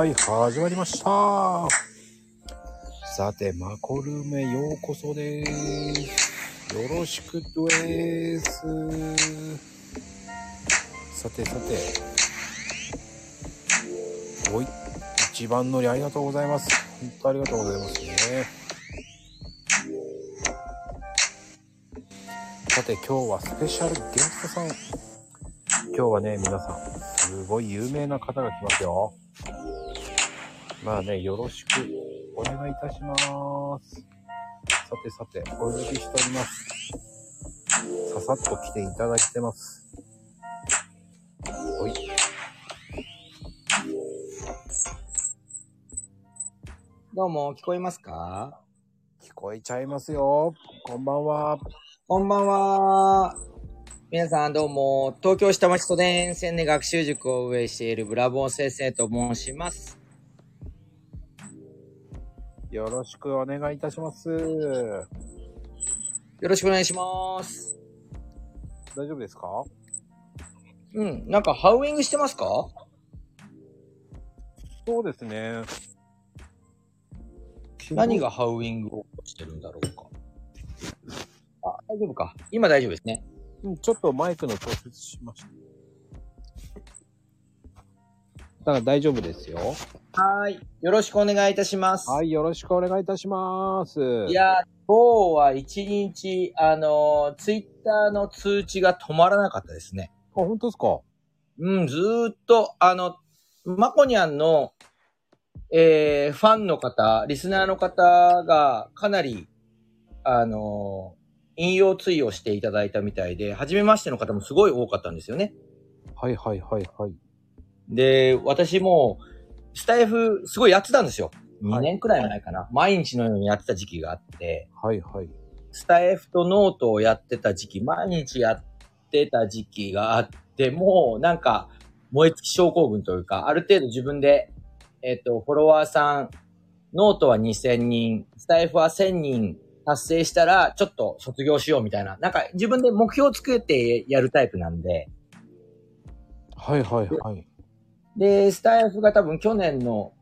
はい、始まりました。さて、マコルームへようこそです。よろしくです。さてさて。おい、一番乗りありがとうございます。本当ありがとうございますね。さて、今日はスペシャルゲストさん。今日はね、皆さん、すごい有名な方が来ますよ。まあね、よろしくお願いいたします。さてさて、お呼びしております。ささっと来ていただいてます。おい。どうも、聞こえますか？聞こえちゃいますよ。こんばんは。こんばんは。皆さんどうも、東京下町都電線で学習塾を運営しているブラボー先生と申します。よろしくお願いいたします。よろしくお願いします。大丈夫ですか？うん、なんかハウイングしてますか？そうですね。何がハウイングをしてるんだろうか。あ、大丈夫か。今大丈夫ですね。うんちょっとマイクの調節しました。だから大丈夫ですよ。はーい。よろしくお願いいたします。はい、よろしくお願いいたします。いや、今日は一日、あの、ツイッターの通知が止まらなかったですね。あ、本当ですか？うん、ずーっと、あの、まこにゃんの、えー、ファンの方、リスナーの方がかなり、あの、引用ツイをしていただいたみたいで、初めましての方もすごい多かったんですよね。はいはいはいはい。で、私も、スタイフすごいやってたんですよ。はい2年くらい前かな。毎日のようにやってた時期があって、はいはい。スタイフとノートをやってた時期、毎日やってた時期があって、もうなんか、燃え尽き症候群というか、ある程度自分で、えっ、と、フォロワーさん、ノートは2000人、スタイフは1000人達成したら、ちょっと卒業しようみたいな、なんか自分で目標を作ってやるタイプなんで、はいはいはい。で、スタイフが多分去年の、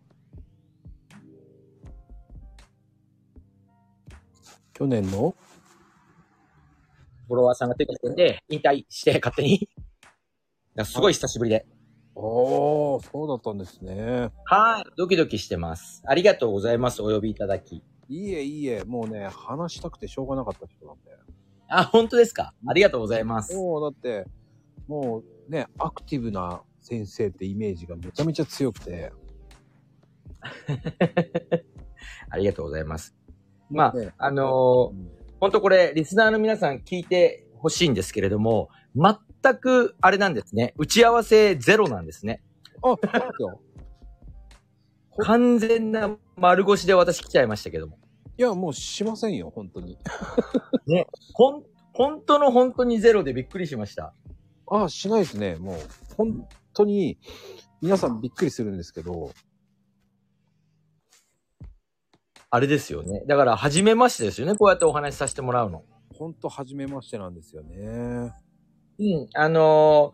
去年の？フォロワーさんが出てきてて、引退して勝手に。すごい久しぶりで。おー、そうだったんですね。はい。ドキドキしてます。ありがとうございます。お呼びいただき。いいえいいえ、もうね、話したくてしょうがなかった人なんで。あ、本当ですか？ありがとうございます。もうだって、もうね、アクティブな先生ってイメージがめちゃめちゃ強くて。ありがとうございます。まあね、あのー本当これ、リスナーの皆さん聞いてほしいんですけれども、全く、あれなんですね。打ち合わせゼロなんですね。あ、そうですよ。ほ 完全な丸腰で私来ちゃいましたけども。いや、もうしませんよ、本当に。ほん、本当の本当にゼロでびっくりしました。あ、しないですね。もう、本当に、皆さんびっくりするんですけど、あれですよね。だから、初めましてですよね。こうやってお話しさせてもらうの。本当初めましてなんですよね。うん、あの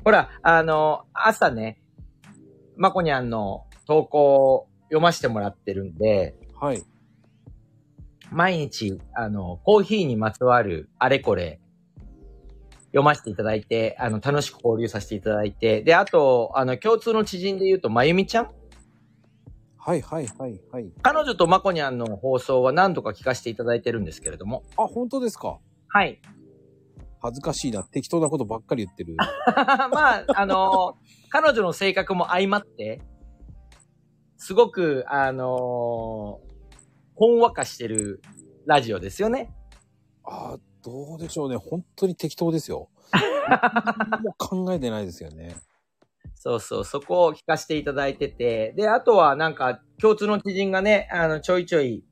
ーほら、あのー朝ね、まこにゃんの投稿を読ませてもらってるんで、はい。毎日、あの、コーヒーにまつわるあれこれ、読ませていただいて、あの、楽しく交流させていただいて、で、あと、あの、共通の知人で言うと、まゆみちゃん？はいはいはいはい。彼女とまこにゃんの放送は何度か聞かせていただいてるんですけれども、あ、本当ですか？はい。恥ずかしいな。適当なことばっかり言ってる。まあ、あの彼女の性格も相まって、すごく、あのほんわかしてるラジオですよね。あどうでしょうね。本当に適当ですよ。何も考えてないですよね。そうそう、そこを聞かせていただいてて、で、あとはなんか、共通の知人がね、あの、ちょいちょい、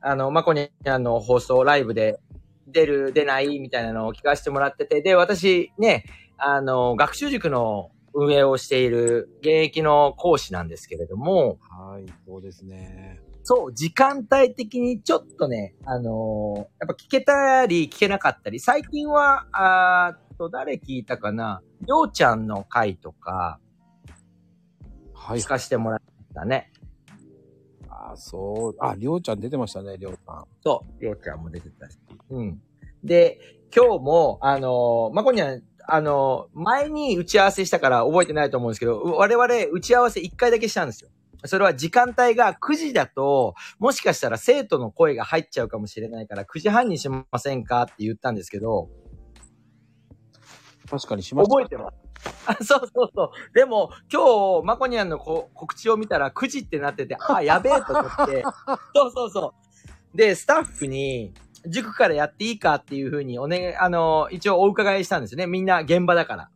あの、まこにゃんの放送、ライブで出る、出ないみたいなのを聞かせてもらってて、で、私ね、あの、学習塾の運営をしている現役の講師なんですけれども、はい、そうですね。そう、時間帯的にちょっとね、あのーやっぱ聞けたり聞けなかったり、最近は、あと、誰聞いたかな？りょうちゃんの回とか、はい聞。かせてもらったたね。あ、そう。あ、りょうちゃん出てましたね、りょうさん。そう、りょうちゃんも出てたし。うん。で、今日も、あのーまこにゃん、あのー前に打ち合わせしたから覚えてないと思うんですけど、う我々打ち合わせ1回だけしたんですよ。それは時間帯が9時だと、もしかしたら生徒の声が入っちゃうかもしれないから、9時半にしませんかって言ったんですけど、確かにしました。覚えてます。あ、そうそうそう。でも、今日、まこにゃんのこ告知を見たら9時ってなってて、あ、やべえと思って、そうそうそう。で、スタッフに、塾からやっていいかっていうふうにおね、あの、一応お伺いしたんですよね。みんな現場だから。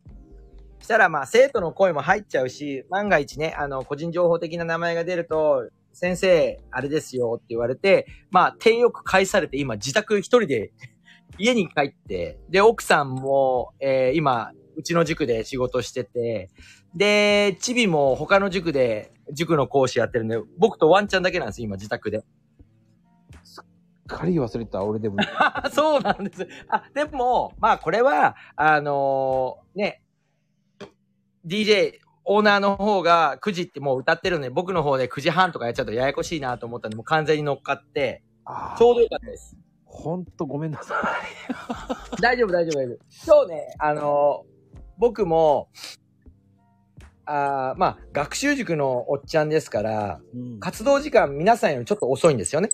したら、まあ、生徒の声も入っちゃうし、万が一ね、あの、個人情報的な名前が出ると、先生、あれですよって言われて、まあ、手よく返されて、今、自宅一人で、家に帰って、で、奥さんも、えー今、うちの塾で仕事してて、で、チビも他の塾で、塾の講師やってるんで、僕とワンちゃんだけなんです、今、自宅で。すっかり忘れてた、俺でも。あ そうなんです。あ、でも、まあこれは、あのーね、DJ、オーナーの方が9時ってもう歌ってるので、僕の方で9時半とかやっちゃうとややこしいなと思ったんで、もう完全に乗っかって、あちょうどよかったです。ほんとごめんなさい。大丈夫、大丈夫、大丈夫。今日ね、あのー僕も、あーまあ、学習塾のおっちゃんですから、うん活動時間皆さんよりちょっと遅いんですよね。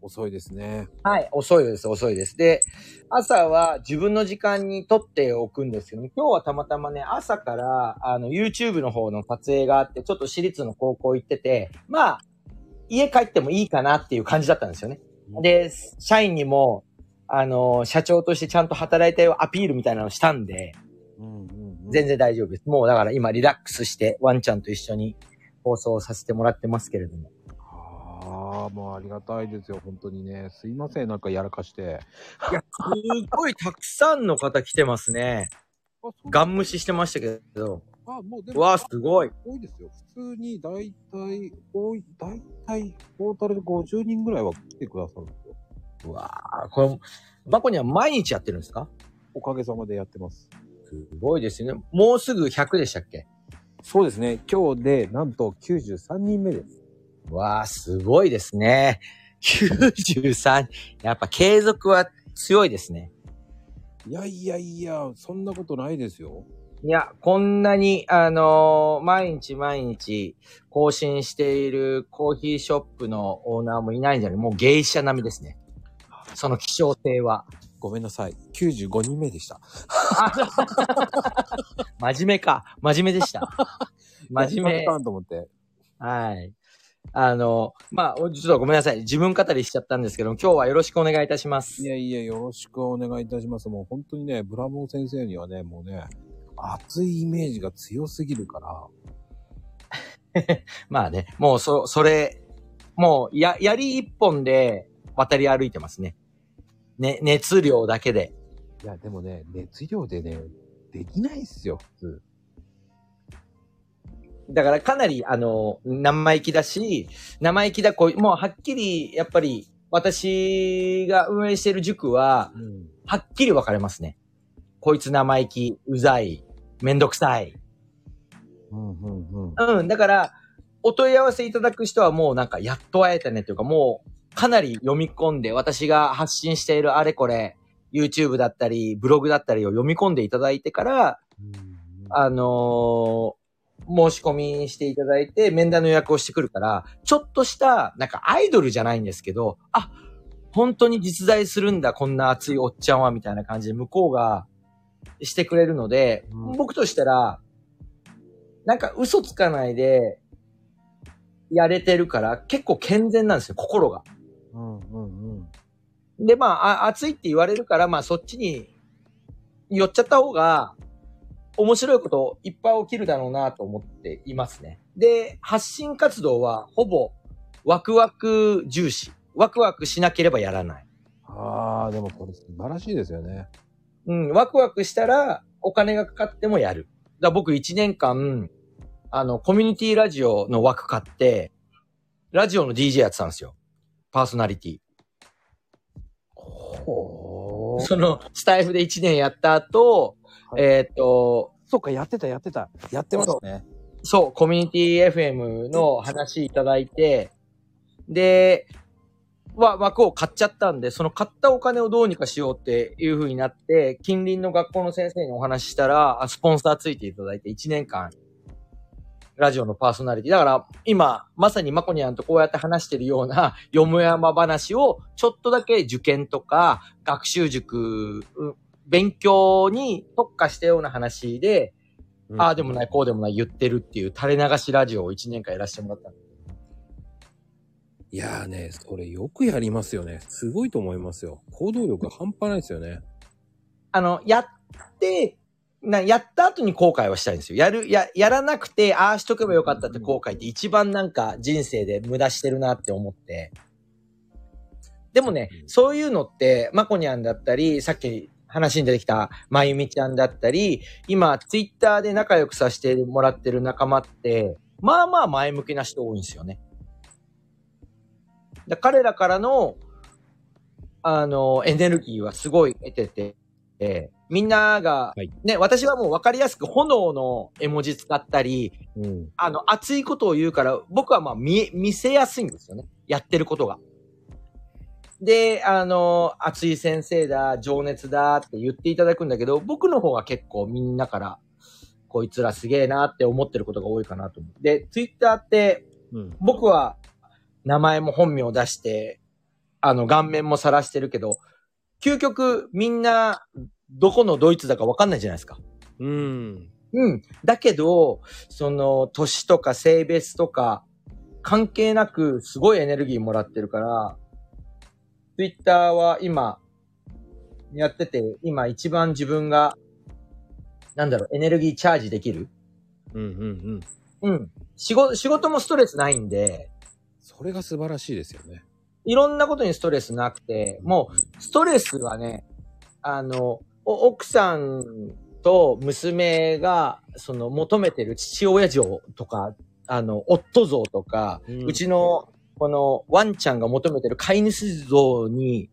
遅いですね。はい、遅いです、遅いです。で、朝は自分の時間に撮っておくんですけども、今日はたまたまね、朝から、あの、YouTube の方の撮影があって、ちょっと私立の高校行ってて、まあ、家帰ってもいいかなっていう感じだったんですよね。で、社員にも、あの、社長としてちゃんと働いたよアピールみたいなのをしたんで、うんうんうん、全然大丈夫です。もうだから今リラックスして、ワンちゃんと一緒に放送させてもらってますけれども。ああ、もうありがたいですよ、本当にね。すいません、なんかやらかして。いや、すごいたくさんの方来てますね。あ、そうガン無視してましたけど。あ、もうでうわ、すごい。多いですよ。普通に大体、多い、大体、トータルで50人ぐらいは来てくださるんですよ。うわーこれ、バコには毎日やってるんですか？おかげさまでやってます。すごいですよね。もうすぐ100でしたっけ？そうですね。今日で、なんと93人目です。うわーすごいですね。93。やっぱ継続は強いですね。いやいやいや、そんなことないですよ。いや、こんなに、あのー毎日毎日更新しているコーヒーショップのオーナーもいないんじゃない？もう芸者並みですね。その希少性は。ごめんなさい。95人目でした。真面目か。真面目でした。真面目や。ったんと思って。はい。あの、まあ、ちょっとごめんなさい。自分語りしちゃったんですけども、今日はよろしくお願いいたしますい。やいや、よろしくお願いいたします。もう本当にね、ブラボー先生にはね、もうね、熱いイメージが強すぎるから、まあね、もうそ、それ、もう、や、槍一本で渡り歩いてますね。ね、熱量だけで。いや、でもね、熱量でね、できないっすよ、普通。だからかなり、あの、生意気だし、生意気だ、こう、もうはっきり、やっぱり、私が運営している塾は、うん。はっきり分かれますね。こいつ生意気、うざい、めんどくさい。うん、うん、うん。うん、だから、お問い合わせいただく人はもうなんか、やっと会えたねというか、もう、かなり読み込んで、私が発信しているあれこれ、YouTube だったり、ブログだったりを読み込んでいただいてから、あのー申し込みしていただいて、面談の予約をしてくるから、ちょっとした、なんかアイドルじゃないんですけど、あ、本当に実在するんだ、こんな熱いおっちゃんは、みたいな感じで向こうがしてくれるので、うん僕としたら、なんか嘘つかないで、やれてるから、結構健全なんですよ、心が。うん、うん、うん。で、まあ、あ熱いって言われるから、まあ、そっちに寄っちゃった方が、面白いこといっぱい起きるだろうなと思っていますね。で、発信活動は、ほぼ、ワクワク重視。ワクワクしなければやらない。ああ、でもこれ素晴らしいですよね。うん、ワクワクしたら、お金がかかってもやる。だ僕1年間、あの、コミュニティラジオの枠買って、ラジオの DJ やってたんですよ。パーソナリティ。ほー。その、スタイフで1年やった後、はいえーっと、そっか、やってた、やってた。やってましたね。そう、コミュニティ FM の話いただいて、で、は、枠を買っちゃったんで、その買ったお金をどうにかしようっていう風になって、近隣の学校の先生にお話ししたら、あスポンサーついていただいて1年間、ラジオのパーソナリティ。だから、今、まさにマコニャンとこうやって話してるような、よもやま話を、ちょっとだけ受験とか、学習塾、うん勉強に特化したような話で、うんああでもない、こうでもない言ってるっていう垂れ流しラジオを1年間やらせてもらったの。いやーね、それよくやりますよね。すごいと思いますよ。行動力半端ないですよね。あの、やって、な、やった後に後悔はしたいんですよ。やる、や、やらなくて、ああしとけばよかったって後悔って一番なんか人生で無駄してるなって思って。でもね、そういうのって、まこにゃんだったり、さっき話に出てきたまゆみちゃんだったり、今、ツイッターで仲良くさせてもらってる仲間って、まあまあ前向きな人多いんですよね。だ彼らからの、あの、エネルギーはすごい得てて、えーみんなが、はいね、私はもう分かりやすく炎の絵文字使ったり、うん。あの、熱いことを言うから、僕はまあ見え、見せやすいんですよね。やってることが。で、あの、熱い先生だ、情熱だって言っていただくんだけど、僕の方が結構みんなから、こいつらすげえなって思ってることが多いかなと思う。で、ツイッターって、うん。僕は名前も本名を出して、あの、顔面も晒してるけど、究極みんな、どこのドイツだかわかんないじゃないですか。うん。うん。だけど、その、年とか性別とか、関係なく、すごいエネルギーもらってるから、ツイッターは今、やってて、今一番自分が、なんだろう、エネルギーチャージできる？うんうんうん。うん。仕事、仕事もストレスないんで、それが素晴らしいですよね。いろんなことにストレスなくて、もう、ストレスはね、あの、お奥さんと娘が、その、求めてる父親像とか、あの、夫像とか、うんうちの、この、ワンちゃんが求めてる飼い主像に、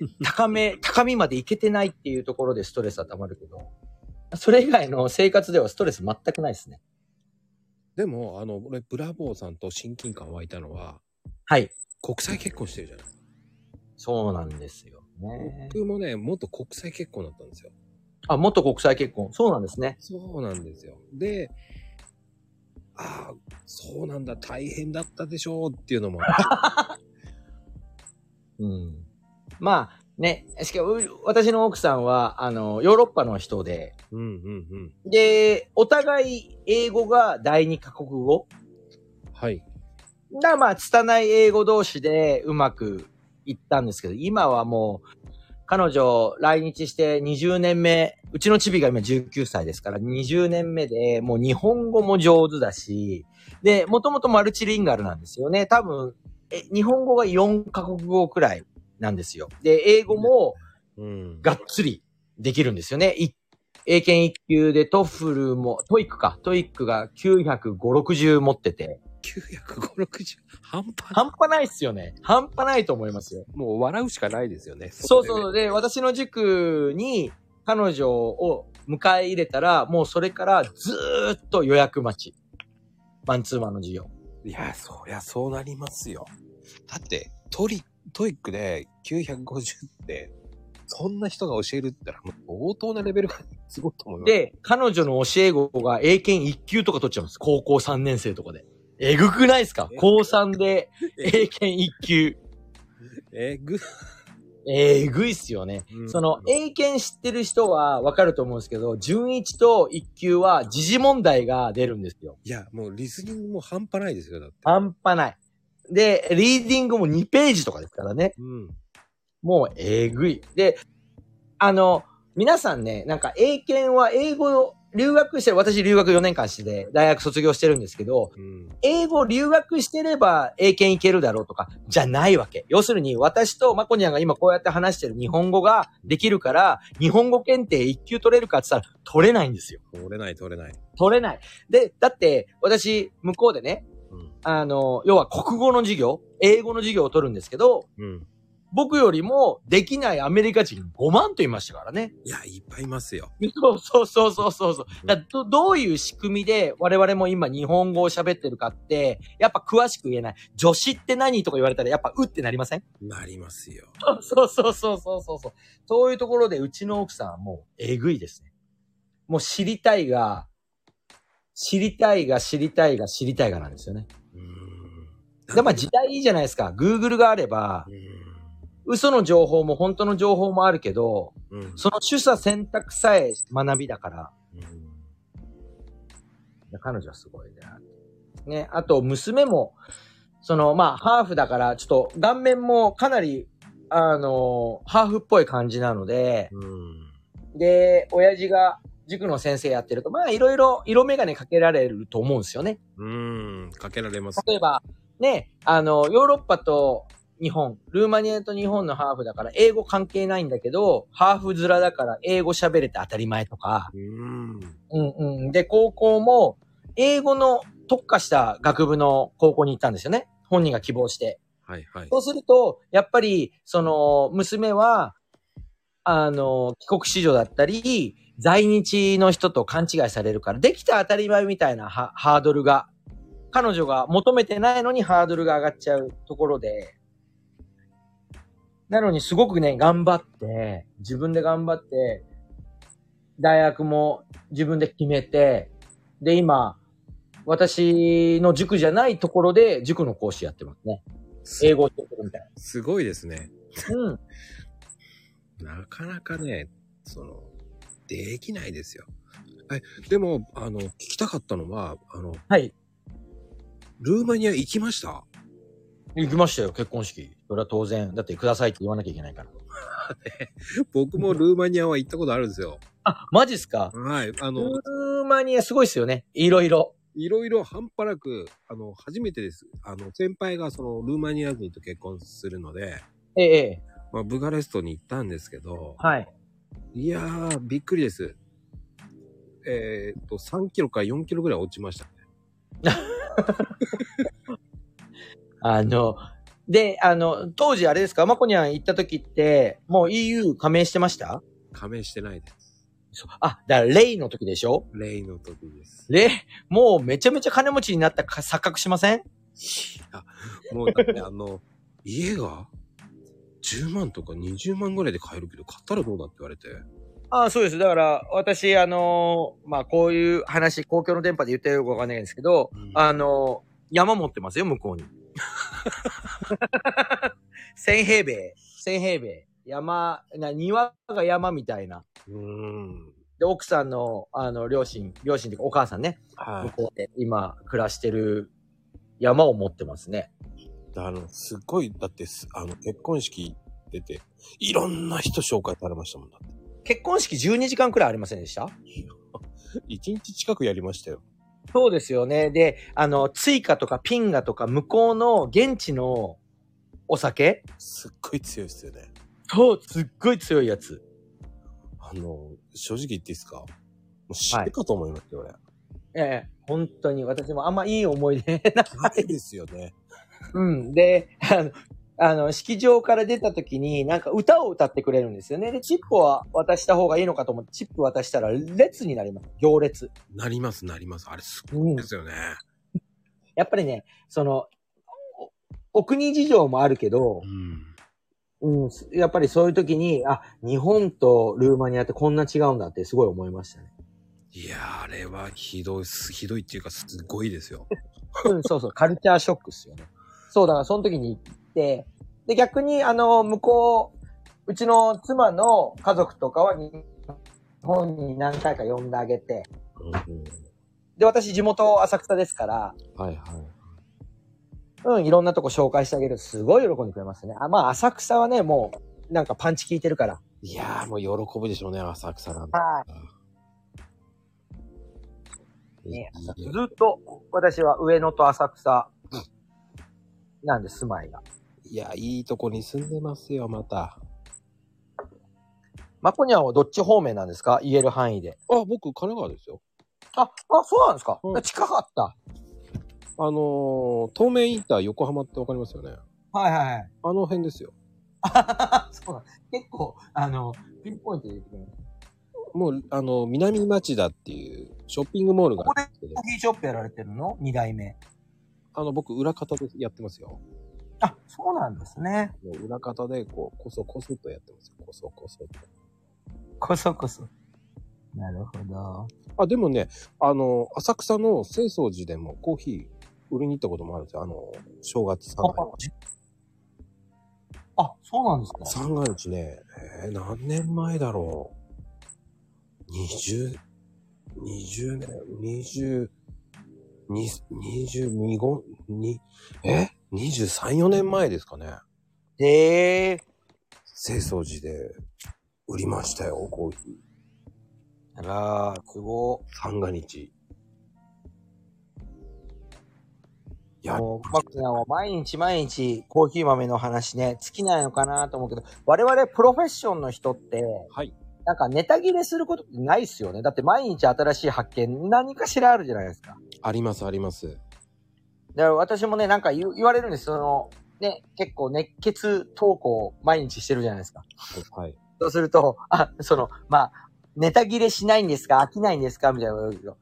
高め、高みまでいけてないっていうところでストレスは溜まるけど、それ以外の生活ではストレス全くないですね。でも、あの、俺、ブラボーさんと親近感湧いたのは、はい。国際結婚してるじゃない。そうなんですよね。僕もね、もっと国際結婚だったんですよ。あ、元国際結婚。そうなんですね。そうなんですよ。で、ああ、そうなんだ、大変だったでしょうっていうのも。うん。まあね、しかも、う私の奥さんは、あの、ヨーロッパの人で、うんうんうん。で、お互い英語が第二カ国語。はい。だまあ、拙い英語同士でうまくいったんですけど、今はもう、彼女来日して20年目、うちのチビが今19歳ですから、20年目でもう日本語も上手だし、で、もともとマルチリンガルなんですよね。多分、え、日本語が4カ国語くらいなんですよ。で、英語もうん。がっつりできるんですよね。い英検1級で TOEFL も、 TOEIC か。 TOEIC が905、60持ってて。950、60、半端半端ないっすよね。半端ないと思いますよ。もう笑うしかないですよね。そうそう。で、私の塾に彼女を迎え入れたら、もうそれからずーっと予約待ち。マンツーマンの授業。いや、そりゃそうなりますよ。だって、トリ、 TOEIC で950って、そんな人が教えるって言ったら、もう相当なレベルがすごいと思います。で、彼女の教え子が英検1級とか取っちゃうんです。高校3年生とかで。えぐくないですか？高3で 英検1級。えぐ、えぐいっすよね。うんその、英検知ってる人はわかると思うんですけど、準1と1級は時事問題が出るんですよ。いや、もうリスニングも半端ないですよ、だって。半端ない。で、リーディングも2ページとかですからね。うん。もう、えぐい。で、あの、皆さんね、なんか英検は英語を留学してる、私留学4年間して、大学卒業してるんですけど、うん。英語留学してれば英検いけるだろうとか、じゃないわけ。要するに、私とマコニャンが今こうやって話してる日本語ができるから、日本語検定1級取れるかって言ったら、取れないんですよ。取れない、取れない。取れない。で、だって、私、向こうでね、うん。あの、要は国語の授業、英語の授業を取るんですけど、うん。僕よりもできないアメリカ人5万といましたからね。いや、いっぱいいますよ。そうそうそうそうそうそう。だどどういう仕組みで我々も今日本語を喋ってるかって、やっぱ詳しく言えない。女子って何とか言われたらやっぱうってなりません？なりますよ。そうそうそうそうそうそう。そういうところでうちの奥さんはもうえぐいですね。もう知りたいが、知りたいが知りたいが知りたいがなんですよね。うーん。で、まあ時代いいじゃないですか。Google があればう、ー嘘の情報も本当の情報もあるけど、ん。うん。その取捨選択さえ学びだから、うん彼女はすごいな。ね、あと娘も、その、まあ、ハーフだから、ちょっと顔面もかなり、あの、ハーフっぽい感じなので、うん。で、親父が塾の先生やってると、まあ、いろいろ色眼鏡かけられると思うんですよね。うーん。かけられます。例えば、ね、あの、ヨーロッパと日本、ルーマニアと日本のハーフだから、英語関係ないんだけど、ハーフ面だから英語喋れて当たり前とか、うーん。うんうん。で、高校も、英語の特化した学部の高校に行ったんですよね。本人が希望して。はいはい。そうすると、やっぱり、その、娘は、あの、帰国子女だったり、在日の人と勘違いされるから、できた当たり前みたいなハハードルが、彼女が求めてないのにハードルが上がっちゃうところで、なのにすごくね、頑張って、自分で頑張って、大学も自分で決めて、で、今、私の塾じゃないところで塾の講師やってますね。英語を教えてるみたいすごいですね。な。うん。なかなかね、その、できないですよ。え、でも、あの、聞きたかったのは、あの、はい。ルーマニア行きました？行きましたよ、結婚式。それは当然。だってくださいって言わなきゃいけないから。僕もルーマニアは行ったことあるんですよ。あ、マジっすか？はい。あルの、ーマニアすごいっすよね。いろいろ。いろいろ半端なく、あの、初めてです。あの、先輩がその、ルーマニア人と結婚するので、ええ、ええ。まあ、ブガレストに行ったんですけど、はい。いやー、びっくりです。えーっと、3キロから4キロぐらい落ちましたね。あの、で、あの、当時あれですか？マコニャン行った時って、もう EU 加盟してました？加盟してないです。そうあ、だからレイの時でしょ？レイの時です。レイ、もうめちゃめちゃ金持ちになったか錯覚しません？もうだってあの、家が10万とか20万ぐらいで買えるけど、買ったらどうだって言われて。ああ、そうです。だから、私、あのーまあ、こういう話、公共の電波で言ってるかわかんないんですけど、うんあのー山持ってますよ、向こうに。1000平米。1000平米。山、な、庭が山みたいな。うーん。で、奥さんの、あの、両親、両親というかお母さんね、は向こうで今、暮らしてる山を持ってますね。い。あの、すっごい、だってす、あの、結婚式出て、いろんな人紹介されましたもんだって。結婚式12時間くらいありませんでした？1日近くやりましたよ。そうですよね。で、あの、追加とかピンガとか向こうの現地のお酒？すっごい強いですよね。そう、すっごい強いやつ。あの、正直言っていいですか？もう死ぬかと思いますよ、俺。ええ、本当に私もあんまいい思い出なないですよね。うん。で、あの、あの、式場から出た時に、なんか歌を歌ってくれるんですよね。で、チップは渡した方がいいのかと思って、チップ渡したら列になります。行列。なります、なります。あれすごうんいですよね。やっぱりね、その、おお国事情もあるけどう、ん。うん、やっぱりそういう時に、あ、日本とルーマニアってこんな違うんだってすごい思いましたね。いやー、あれはひどいひどいっていうか、すごいですよ。うん、そうそう、カルチャーショックっすよね。そう、だからその時にて、で、逆に、あの、向こう、うちの妻の家族とかは日本に何回か呼んであげて、うんで、私地元浅草ですから、はいはい。うん、いろんなとこ紹介してあげるとすごい喜んでくれますね。あ、まあ浅草はね、もう、なんかパンチ効いてるから。いやー、もう喜ぶでしょうね、浅草なんて。はい。ね、ずっと私は上野と浅草なんで住まいが。いや、いいとこに住んでますよ、また。マコニャンはどっち方面なんですか？言える範囲で。あ、僕、神奈川ですよ。あ、あ、そうなんですか、うん近かった。あのー、東名インター横浜ってわかりますよね？はいはいはい。あの辺ですよ。そうなん結構、あの、ピンポイントで言ってくれる。もう、あの、南町田っていうショッピングモールがあるんですけどコー、ヒーショップやられてるの？二代目。あの、僕、裏方でやってますよ。あ、そうなんですね。裏方で、こう、こそこそとやってますよ。こそこそと。こそこそ。なるほど。あ、でもね、あの、浅草の清掃寺でもコーヒー売りに行ったこともあるんですよ。あの、正月三が日。あ、そうなんですか三が日ね、えー、何年前だろう。20、20年、20、に22、5、に、え ?23、4年前ですかね。へえ。清掃寺で売りましたよ、コーヒー。あらー、すご三が日。いい。や、もう、マックさんは毎日毎日コーヒー豆の話ね、尽きないのかなと思うけど、我々プロフェッションの人って、はい。なんかネタ切れすることってないっすよね。だって毎日新しい発見、何かしらあるじゃないですか。あります、あります。だから私もね、なんか言う言われるんです。その、ね、結構熱血投稿を毎日してるじゃないですか。はい。そうすると、あ、その、まあ、ネタ切れしないんですか？飽きないんですか？みたいなこと言うけど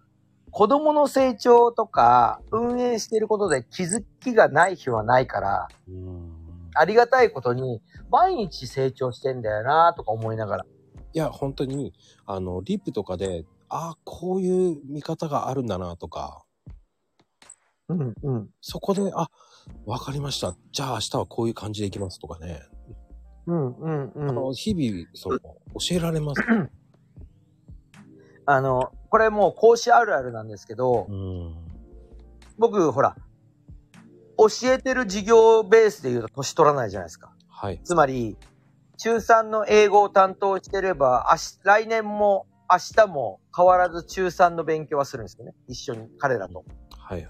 子供の成長とか、運営してることで気づきがない日はないから、うーん。ありがたいことに、毎日成長してんだよなとか思いながら。いや、本当に、あの、リップとかで、ああ、こういう見方があるんだなとか、うん、うん。そこで、あ、わかりました。じゃあ明日はこういう感じでいきますとかね。うん、うん、うん。あの、日々、その、教えられます。あの、これもう講師あるあるなんですけどう、ん。僕、ほら、教えてる授業ベースで言うと年取らないじゃないですか。はい。つまり、中3の英語を担当してれば、来年も明日も変わらず中3の勉強はするんですよね。一緒に、彼らと。はい。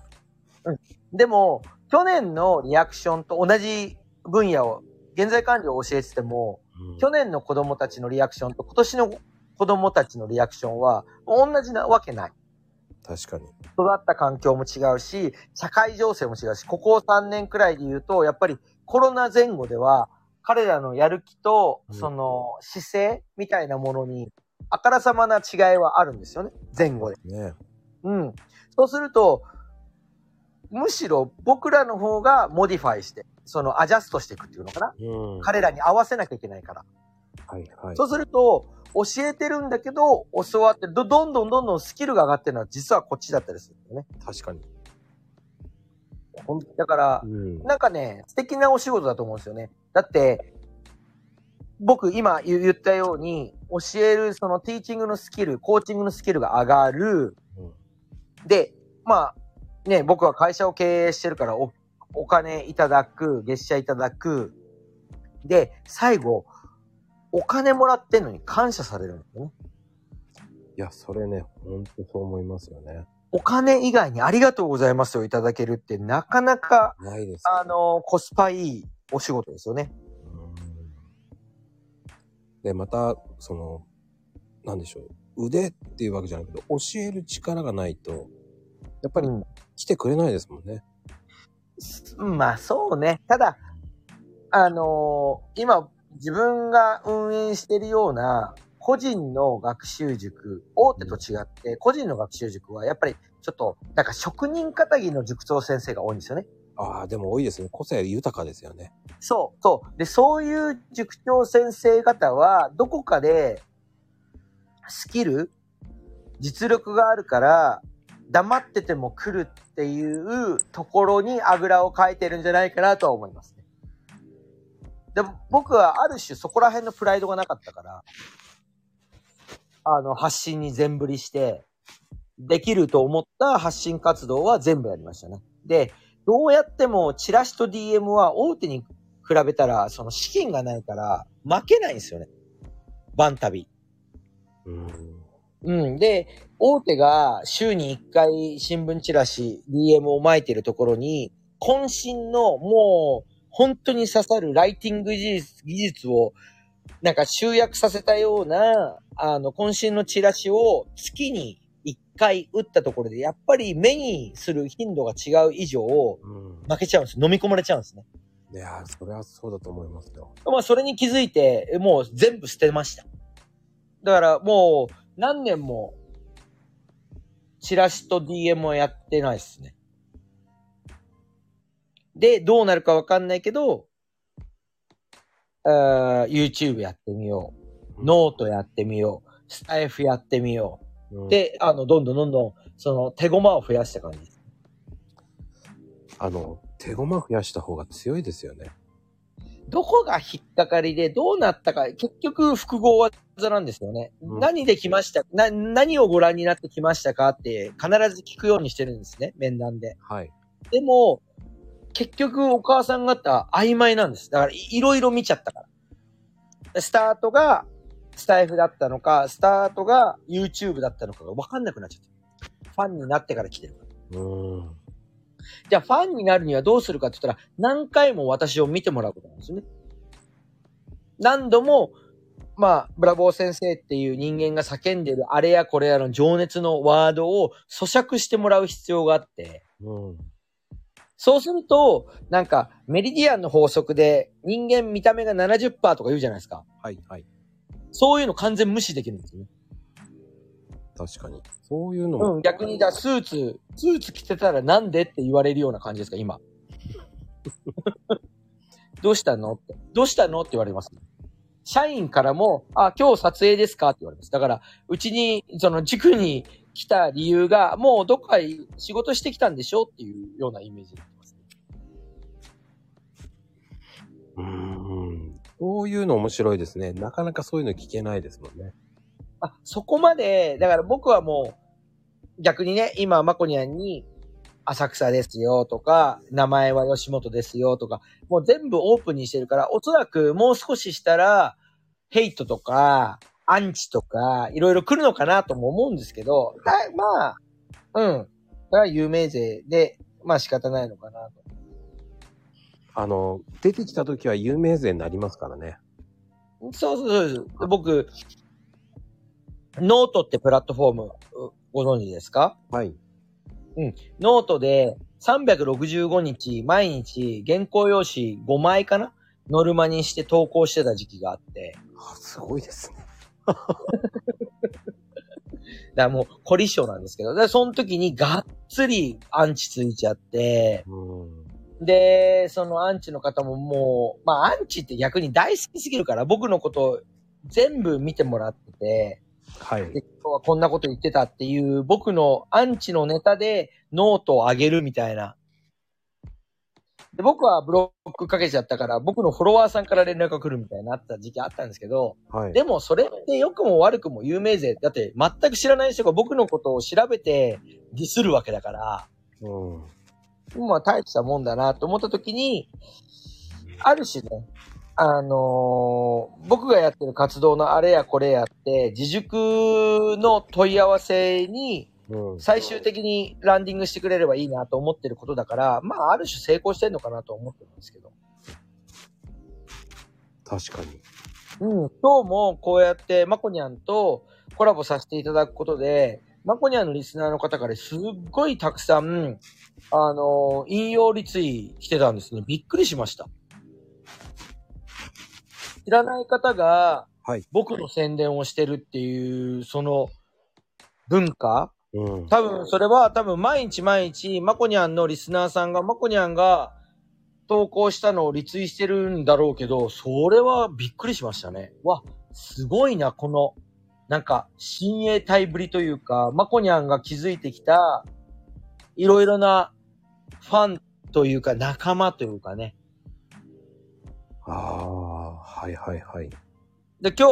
でも、去年のリアクションと同じ分野を、現在管理を教えてても、うん去年の子供たちのリアクションと今年の子供たちのリアクションは同じなわけない。確かに。育った環境も違うし、社会情勢も違うし、ここ3年くらいで言うと、やっぱりコロナ前後では、彼らのやる気と、うんその姿勢みたいなものに、あからさまな違いはあるんですよね。前後で。ね。うん。そうすると、むしろ僕らの方が modify して、そのアジャストしていくっていうのかな。うん。彼らに合わせなきゃいけないから。はい、はい。そうすると、教えてるんだけど、教わってど、どんどんどんどんスキルが上がってるのは実はこっちだったりするよね。確かに。だからう、ん。なんかね、素敵なお仕事だと思うんですよね。だって、僕今言言ったように、教えるそのティーチングのスキル、コーチングのスキルが上がる。うんで、まあ、ね、僕は会社を経営してるからお、お金いただく、月謝いただく。で、最後、お金もらってんのに感謝されるんですよね。いや、それね、ほんとそう思いますよね。お金以外にありがとうございますをいただけるってなかなか、ないです。あの、コスパいいお仕事ですよね。うんで、また、その、なんでしょう。腕っていうわけじゃないけど、教える力がないと、やっぱりうん来てくれないですもんね。うんまあそうね。ただ、あのー今自分が運営してるような個人の学習塾、大手と違って、個人の学習塾はやっぱりちょっと、なんか職人仇の塾長先生が多いんですよね。ああ、でも多いですね。個性豊かですよね。そう、そう。で、そういう塾長先生方は、どこかで、スキル、実力があるから、黙ってても来るっていうところにあぐらをかいてるんじゃないかなとは思いますね。でも僕はある種そこら辺のプライドがなかったから、あの、発信に全振りして、できると思った発信活動は全部やりましたね。で、どうやってもチラシと DM は大手に比べたら、その資金がないから負けないんですよね。バン旅。うん。うん。で、大手が週に1回新聞チラシ、DM を巻いてるところに、渾身のもう本当に刺さるライティング技術技術をなんか集約させたような、あの、渾身のチラシを月に1回打ったところで、やっぱり目にする頻度が違う以上、うん。負けちゃうんです。飲み込まれちゃうんですね。いやー、それはそうだと思いますよ。まあ、それに気づいて、もう全部捨てました。だから、もう、何年も、チラシと DM はやってないですね。で、どうなるかわかんないけど、あー YouTube やってみよう。ノートやってみよう。スタイフやってみようで、あの、どんどんどんどん、その、手駒を増やした感じです。あの、手駒増やした方が強いですよね。どこが引っかかりでどうなったか、結局複合技なんですよね。うん何で来ましたな、何をご覧になってきましたかって必ず聞くようにしてるんですね、面談で。はい。でも、結局お母さん方曖昧なんです。だからいいろいろ見ちゃったから。スタートがスタイフだったのか、スタートが YouTube だったのかが分かんなくなっちゃった。ファンになってから来てるから。うーん。じゃあファンになるにはどうするかって言ったら、何回も私を見てもらうことなんですよね。何度も、まあ、ブラボー先生っていう人間が叫んでるあれやこれやの情熱のワードを咀嚼してもらう必要があって、うん。そうすると、なんか、メリディアンの法則で人間見た目が70%とか言うじゃないですか。はい、はい。そういうの完全無視できるんですよね。確かに。そういうのも、うん、逆に、だスーツ、スーツ着てたらなんでって言われるような感じですか、今。どうしたの？って。どうしたのって言われます。社員からも、あ、今日撮影ですかって言われます。だから、うちに、その塾に来た理由が、もうどっか仕事してきたんでしょっていうようなイメージになってます。うーん。そういうの面白いですね。なかなかそういうの聞けないですもんね。あ、そこまで、だから僕はもう、逆にね、今、まこにゃんに、浅草ですよとか、名前は吉本ですよとか、もう全部オープンにしてるから、おそらくもう少ししたら、ヘイトとか、アンチとか、いろいろ来るのかなとも思うんですけど、まあ、うん。だから有名税で、まあ仕方ないのかなと。あの、出てきた時は有名税になりますからね。そうそうそうで僕、ノートってプラットフォーム、うご存知ですか？はい。ノートで365日、毎日、原稿用紙5枚かな？ノルマにして投稿してた時期があって、あすごいですね。だからもう、凝り性なんですけど、で、その時にがっつりアンチついちゃって、うん。で、そのアンチの方ももう、まあアンチって逆に大好きすぎるから、僕のことを全部見てもらってて、はい。で今日はこんなこと言ってたっていう、僕のアンチのネタでノートを上げるみたいな。で僕はブロックかけちゃったから、僕のフォロワーさんから連絡が来るみたいになった時期あったんですけど、はい。でもそれって良くも悪くも有名税。だって全く知らない人が僕のことを調べてディスるわけだから、うん。まあ大したもんだなと思った時に、ある種ね、あのー僕がやってる活動のあれやこれやって、自塾の問い合わせにうん。最終的にランディングしてくれればいいなと思ってることだから、まあある種成功してんのかなと思ってるんですけど。確かに。うん、今日もこうやってマコニャンとコラボさせていただくことで、マコニャンのリスナーの方からすっごいたくさん、あのー引用リツイ来てたんですね。びっくりしました。知らない方がはい。僕の宣伝をしてるっていう、その文化？うん。多分、それは多分毎日毎日、マコニャンのリスナーさんが、マコニャンが投稿したのをリツイしてるんだろうけど、それはびっくりしましたね。わ、すごいな、この、なんか、親衛隊ぶりというか、マコニャンが築いてきた、いろいろなファンというか、仲間というかね。ああ、はいはいはい。で、今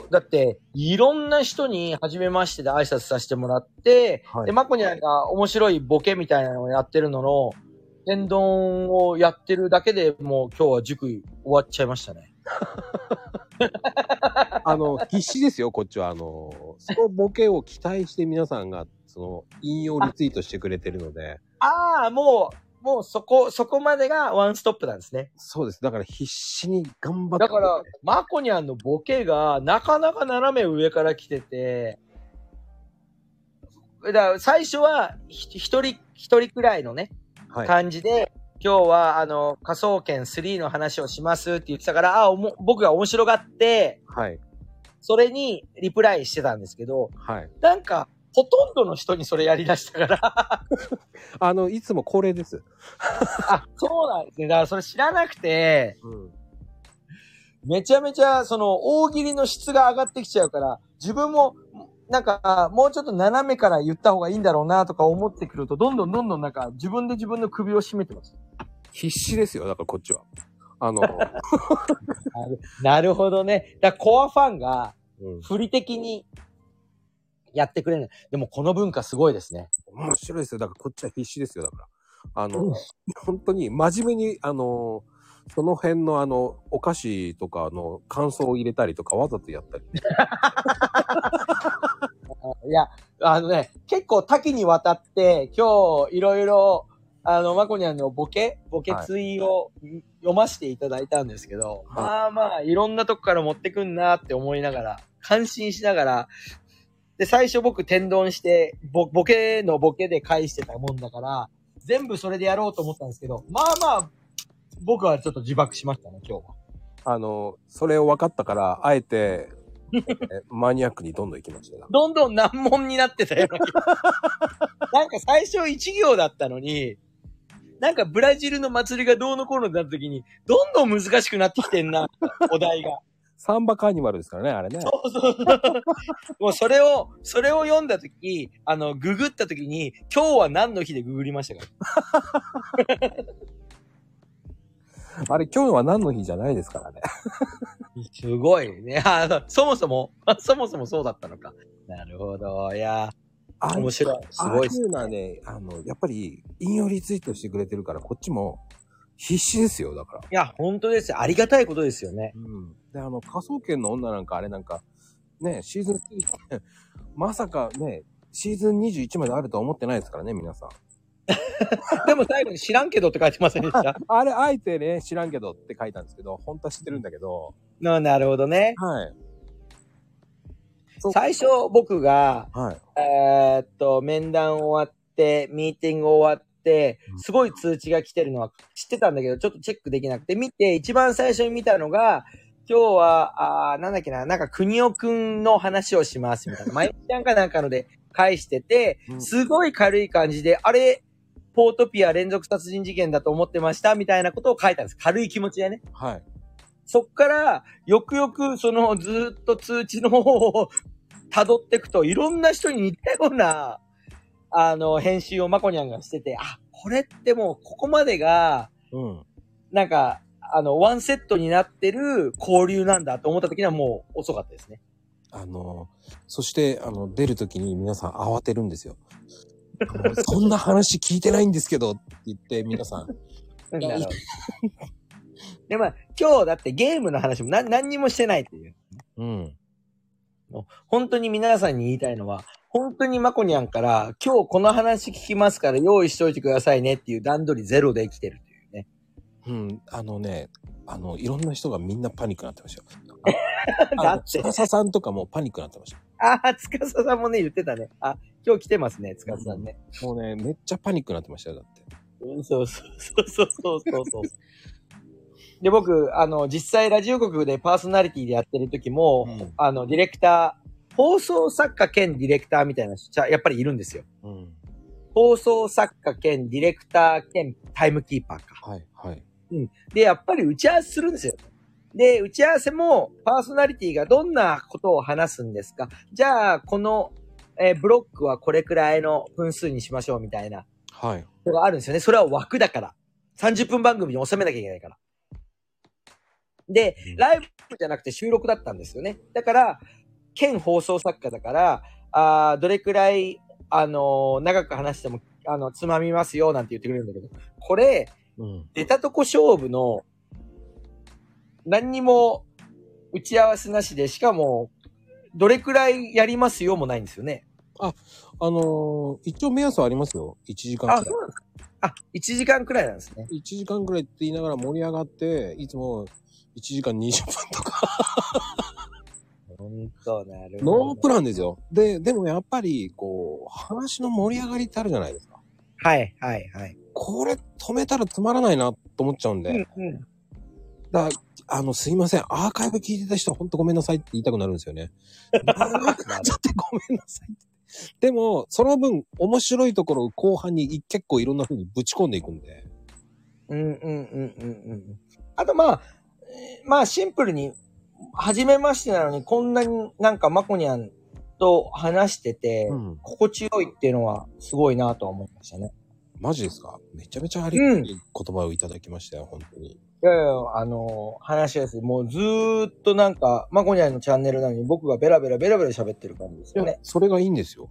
日、だって、いろんな人に初めましてで挨拶させてもらって、はいで、マコニャンが面白いボケみたいなのをやってるのの、天丼をやってるだけでもう今日は塾終わっちゃいましたね。あの、必死ですよ、こっちは。あの、そのボケを期待して皆さんが、その、引用リツイートしてくれてるので、ああ、もう、もうそこ、そこまでがワンストップなんですね。そうです。だから必死に頑張って。だから、マコニャンのボケがなかなか斜め上から来てて、だから最初はひ一人、一人くらいのね、はい。感じで、今日は、あの、仮想研3の話をしますって言ってたから、あ、おも僕が面白がって、はい。それにリプライしてたんですけど、はい。なんか、ほとんどの人にそれやり出したから、あの、いつも恒例です。あ、そうなんですね。だからそれ知らなくて、うん。めちゃめちゃ、その、大喜利の質が上がってきちゃうから、自分も、なんか、もうちょっと斜めから言った方がいいんだろうなとか思ってくると、どんどんどんどんなんか、自分で自分の首を絞めてます。必死ですよ、だからこっちは。あの、なるほどね。だコアファンが、うん、振り的にやってくれる。でもこの文化すごいですね。面白いですよ。だからこっちは必死ですよ、だから。あの、うん本当に真面目に、あの、その辺のあの、お菓子とかの感想を入れたりとかわざとやったり。いや、あのね、結構多岐にわたって、今日いろいろ、あの、まこにゃんのボケ、ボケツイを読ませていただいたんですけど、はいまあまあ、いろんなとこから持ってくんなって思いながら、感心しながら、で、最初僕天丼して、ボボケのボケで返してたもんだから、全部それでやろうと思ったんですけど、まあまあ、僕はちょっと自爆しましたね、今日は。あの、それを分かったから、あえて、え マニアックにどんどん行きましたよ。どんどん難問になってたよ。なんか最初1行だったのに、なんかブラジルの祭りがどうのこうのになった時に、どんどん難しくなってきてんな、お題が。サンバカーニバルですからね、あれね。そうそうそう。もうそれを、それを読んだ時、あの、ググった時に、今日は何の日でググりましたか？ら。あれ、今日は何の日じゃないですからね。すごいね。あの、そもそも、そもそもそうだったのか。なるほど。いや、あ面白い。すごいっす。ああいうのはね、あの、やっぱり、引用リツイートしてくれてるから、こっちも必死ですよ、だから。いや、本当ですよ。ありがたいことですよね。うん。で、あの、科捜研の女なんか、あれなんか、ね、シーズン3、まさかね、シーズン21まであるとは思ってないですからね、皆さん。でも最後に知らんけどって書いてませんでした？あれ、あえてね、知らんけどって書いたんですけど、本当は知ってるんだけど、ななるほどね。はい。最初僕が、はい。えーっと、面談終わって、ミーティング終わっすごい通知が来てるのは知ってたんだけど、ちょっとチェックできなくて、見て、一番最初に見たのが、今日は、あーなんだっけな、なんか国尾くんの話をします、みたいな。まゆみちゃんかなんかので返しててう、んすごい軽い感じで、あれ、ポートピア連続殺人事件だと思ってました、みたいなことを書いたんです。軽い気持ちでね。はい。そっから、よくよく、その、ずーっと通知の方を辿っていくと、いろんな人に似たような、あの、編集をまこにゃんがしてて、あ、これってもう、ここまでが、うん。なんか、あの、ワンセットになってる交流なんだと思った時にはもう遅かったですね。あの、そして、あの、出るときに皆さん慌てるんですよ。あのそんな話聞いてないんですけどって言って、皆さん。なるほどで、まあ、今日だってゲームの話も何何にもしてないっていう。うん。本当に皆さんに言いたいのは、本当にまこにゃんから、今日この話聞きますから用意しといてくださいねっていう段取りゼロで生きてるというね。うん。あのね、あの、いろんな人がみんなパニックになってましたよ。あ だっての、司さんとかもパニックになってました。ああ、つかささんもね、言ってたね。あ、今日来てますね、つかささんね。もうね、めっちゃパニックになってましたよ、だって。うん、そうそうそうそうそうそうそう。で、僕、あの、実際ラジオ局でパーソナリティでやってる時も、うんあの、ディレクター、放送作家兼ディレクターみたいな人、やっぱりいるんですよ。うん。放送作家兼ディレクター兼タイムキーパーか。はい、はい。で、やっぱり打ち合わせするんですよ。で、打ち合わせもパーソナリティがどんなことを話すんですかじゃあ、この、えーブロックはこれくらいの分数にしましょうみたいなはい。のがあるんですよね。それは枠だから。30分番組に収めなきゃいけないから。でうん、ライブじゃなくて収録だったんですよね。だから、県放送作家だから、あーどれくらい、あのー長く話しても、あの、つまみますよ、なんて言ってくれるんだけど、これ、うん。出たとこ勝負の、何にも打ち合わせなしで、しかも、どれくらいやりますよもないんですよね。あのー一応目安はありますよ。1時間あ、くらいそうなんですか。あ、1時間くらいなんですね。1時間くらいって言いながら盛り上がって、いつも1時間20分とか。ほんと、なるノープランですよ。で、でもやっぱり、こう、話の盛り上がりってあるじゃないですか。はい、はい、はい。これ止めたらつまらないなと思っちゃうんで。うん、うん。だあの、すいません。アーカイブ聞いてた人は本当ごめんなさいって言いたくなるんですよね。長くなっちゃってごめんなさいって。でも、その分、面白いところを後半に結構いろんな風にぶち込んでいくんで。うん、うん、うん、うん、うん。あと、まあ、えーまあ、シンプルに、初めましてなのに、こんなになんかマコニャンと話してて、うん。心地よいっていうのは、すごいなとは思いましたね。マジですか？めちゃめちゃありがたい言葉をいただきましたよ、本当に。いやいや、あの話です。もうずーっとなんか、マコニャンのチャンネルなのに僕がベラベラベラベラ喋ってる感じですよね。それがいいんですよ。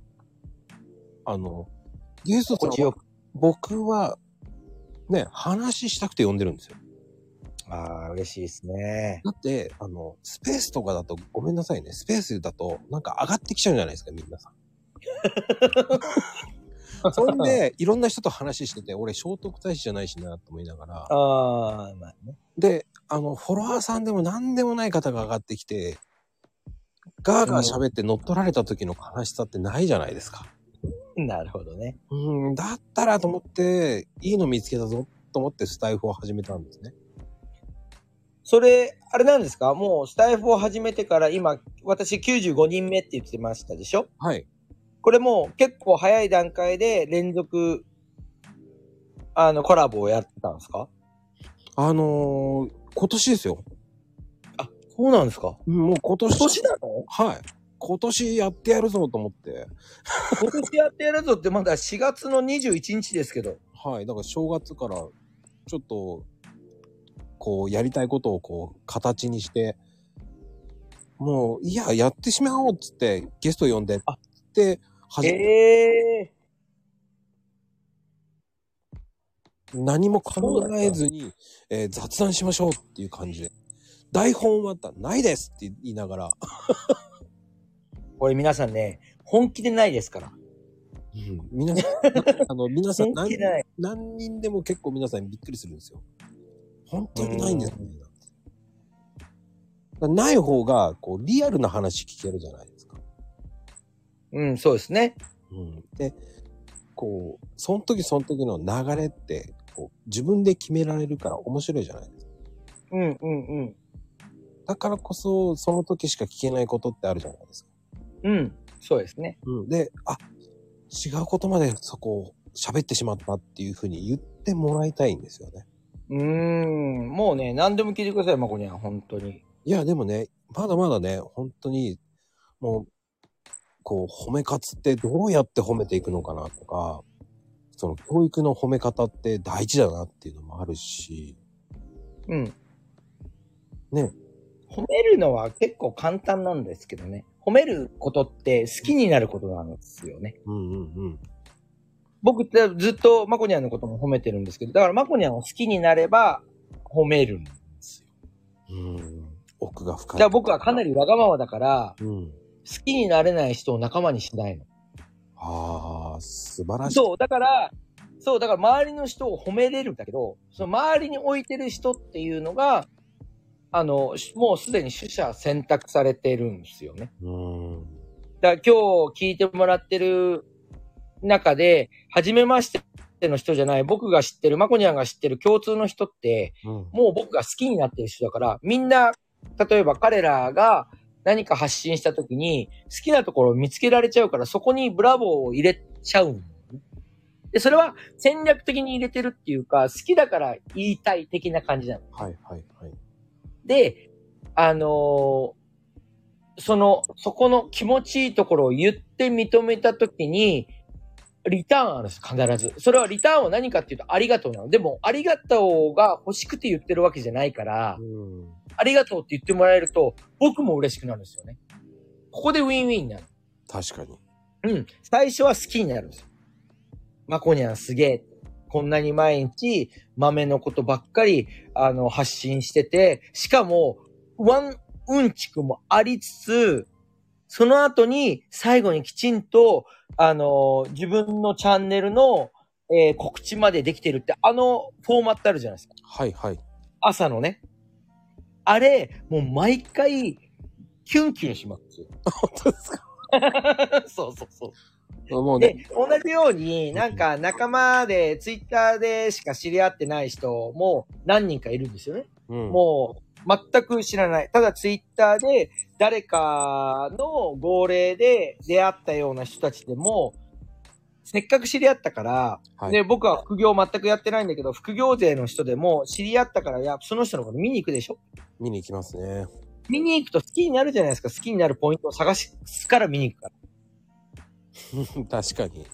あの、ゲストさんは。僕は、ね、話したくて呼んでるんですよ。ああ、嬉しいですね。だって、あの、スペースとかだと、ごめんなさいね。スペースだと、なんか上がってきちゃうじゃないですか、みんなさん。そんで、いろんな人と話してて、俺、聖徳太子じゃないしな、と思いながら。ああ、まあね。で、あの、フォロワーさんでも何でもない方が上がってきて、ガーガー喋って乗っ取られた時の悲しさってないじゃないですか。なるほどね。うん、だったらと思って、いいの見つけたぞ、と思ってスタイフを始めたんですね。それ、あれなんですか？もうスタイフを始めてから今、私95人目って言ってましたでしょ？はい。これもう結構早い段階で連続、あの、コラボをやってたんですか？あのー今年ですよ。そうなんですか？うんもう今年。今年なの？はい。今年やってやるぞと思って。今年やってやるぞってまだ4月の21日ですけど。はい。だから正月から、ちょっと、こう、やりたいことをこう、形にして、もう、いや、やってしまおうっつって、ゲスト呼んで、あで、はじええ何も考えずに、えー雑談しましょうっていう感じで。台本はないですって言いながら、これ皆さんね、本気でないですから。うん、皆さん、あの、皆さん何。何人でも結構皆さんびっくりするんですよ。本当にないんですね。だからない方が、こう、リアルな話聞けるじゃないですか。うん、そうですね。うん。で、こう、その時その時の流れって、こう、自分で決められるから面白いじゃないですか。うん、うん、うん。だからこそ、その時しか聞けないことってあるじゃないですか。うん、そうですね。うん。で、あ、違うことまでそこを喋ってしまったっていうふうに言ってもらいたいんですよね。うーん、もうね、何でも聞いてください、まこにゃん、本当に。いや、でもね、まだまだね、本当に、もう、こう、褒め活ってどうやって褒めていくのかなとか、その教育の褒め方って大事だなっていうのもあるし、うん。ね。褒めるのは結構簡単なんですけどね。褒めることって好きになることなんですよね。うんうんうん。僕ってずっとマコニャンのことも褒めてるんですけど、だからマコニャンを好きになれば褒めるんですよ。うん。奥が深い。だから僕はかなりわがままだから、うん。好きになれない人を仲間にしないの。ああ、素晴らしい。そう、だから、そう、だから周りの人を褒めれるんだけど、その周りに置いてる人っていうのが、あの、しもうすでに取捨選択されてるんですよね。うん。だから今日聞いてもらってる中で、初めましての人じゃない、僕が知ってる、マコニャンが知ってる共通の人って、うん。もう僕が好きになってる人だから、みんな、例えば彼らが何か発信した時に、好きなところを見つけられちゃうから、そこにブラボーを入れちゃうん。で、それは戦略的に入れてるっていうか、好きだから言いたい的な感じなの。はいはいはい。で、あのーその、そこの気持ちいいところを言って認めたときに、リターンあるんです、必ず。それはリターンは何かっていうと、ありがとうなの。でも、ありがとうが欲しくて言ってるわけじゃないから、うん。ありがとうって言ってもらえると、僕も嬉しくなるんですよね。ここでウィンウィンになる。確かに。うん。最初は好きになるんですよ。マコニャンすげえ。こんなに毎日豆のことばっかり、あの、発信してて、しかも、ワンうんちくもありつつ、その後に最後にきちんと、あの、自分のチャンネルの、えー告知までできてるって、あのフォーマットあるじゃないですか。はいはい。朝のね。あれ、もう毎回、キュンキュンしますよ。本当ですか？そうそうそう。もうね、で、同じように、なんか仲間で、ツイッターでしか知り合ってない人も何人かいるんですよね。うん、もう、全く知らない。ただツイッターで誰かの号令で出会ったような人たちでも、せっかく知り合ったから、はいで、僕は副業全くやってないんだけど、副業勢の人でも知り合ったから、いや、その人のこと見に行くでしょ？見に行きますね。見に行くと好きになるじゃないですか。好きになるポイントを探すから見に行くから。確かに。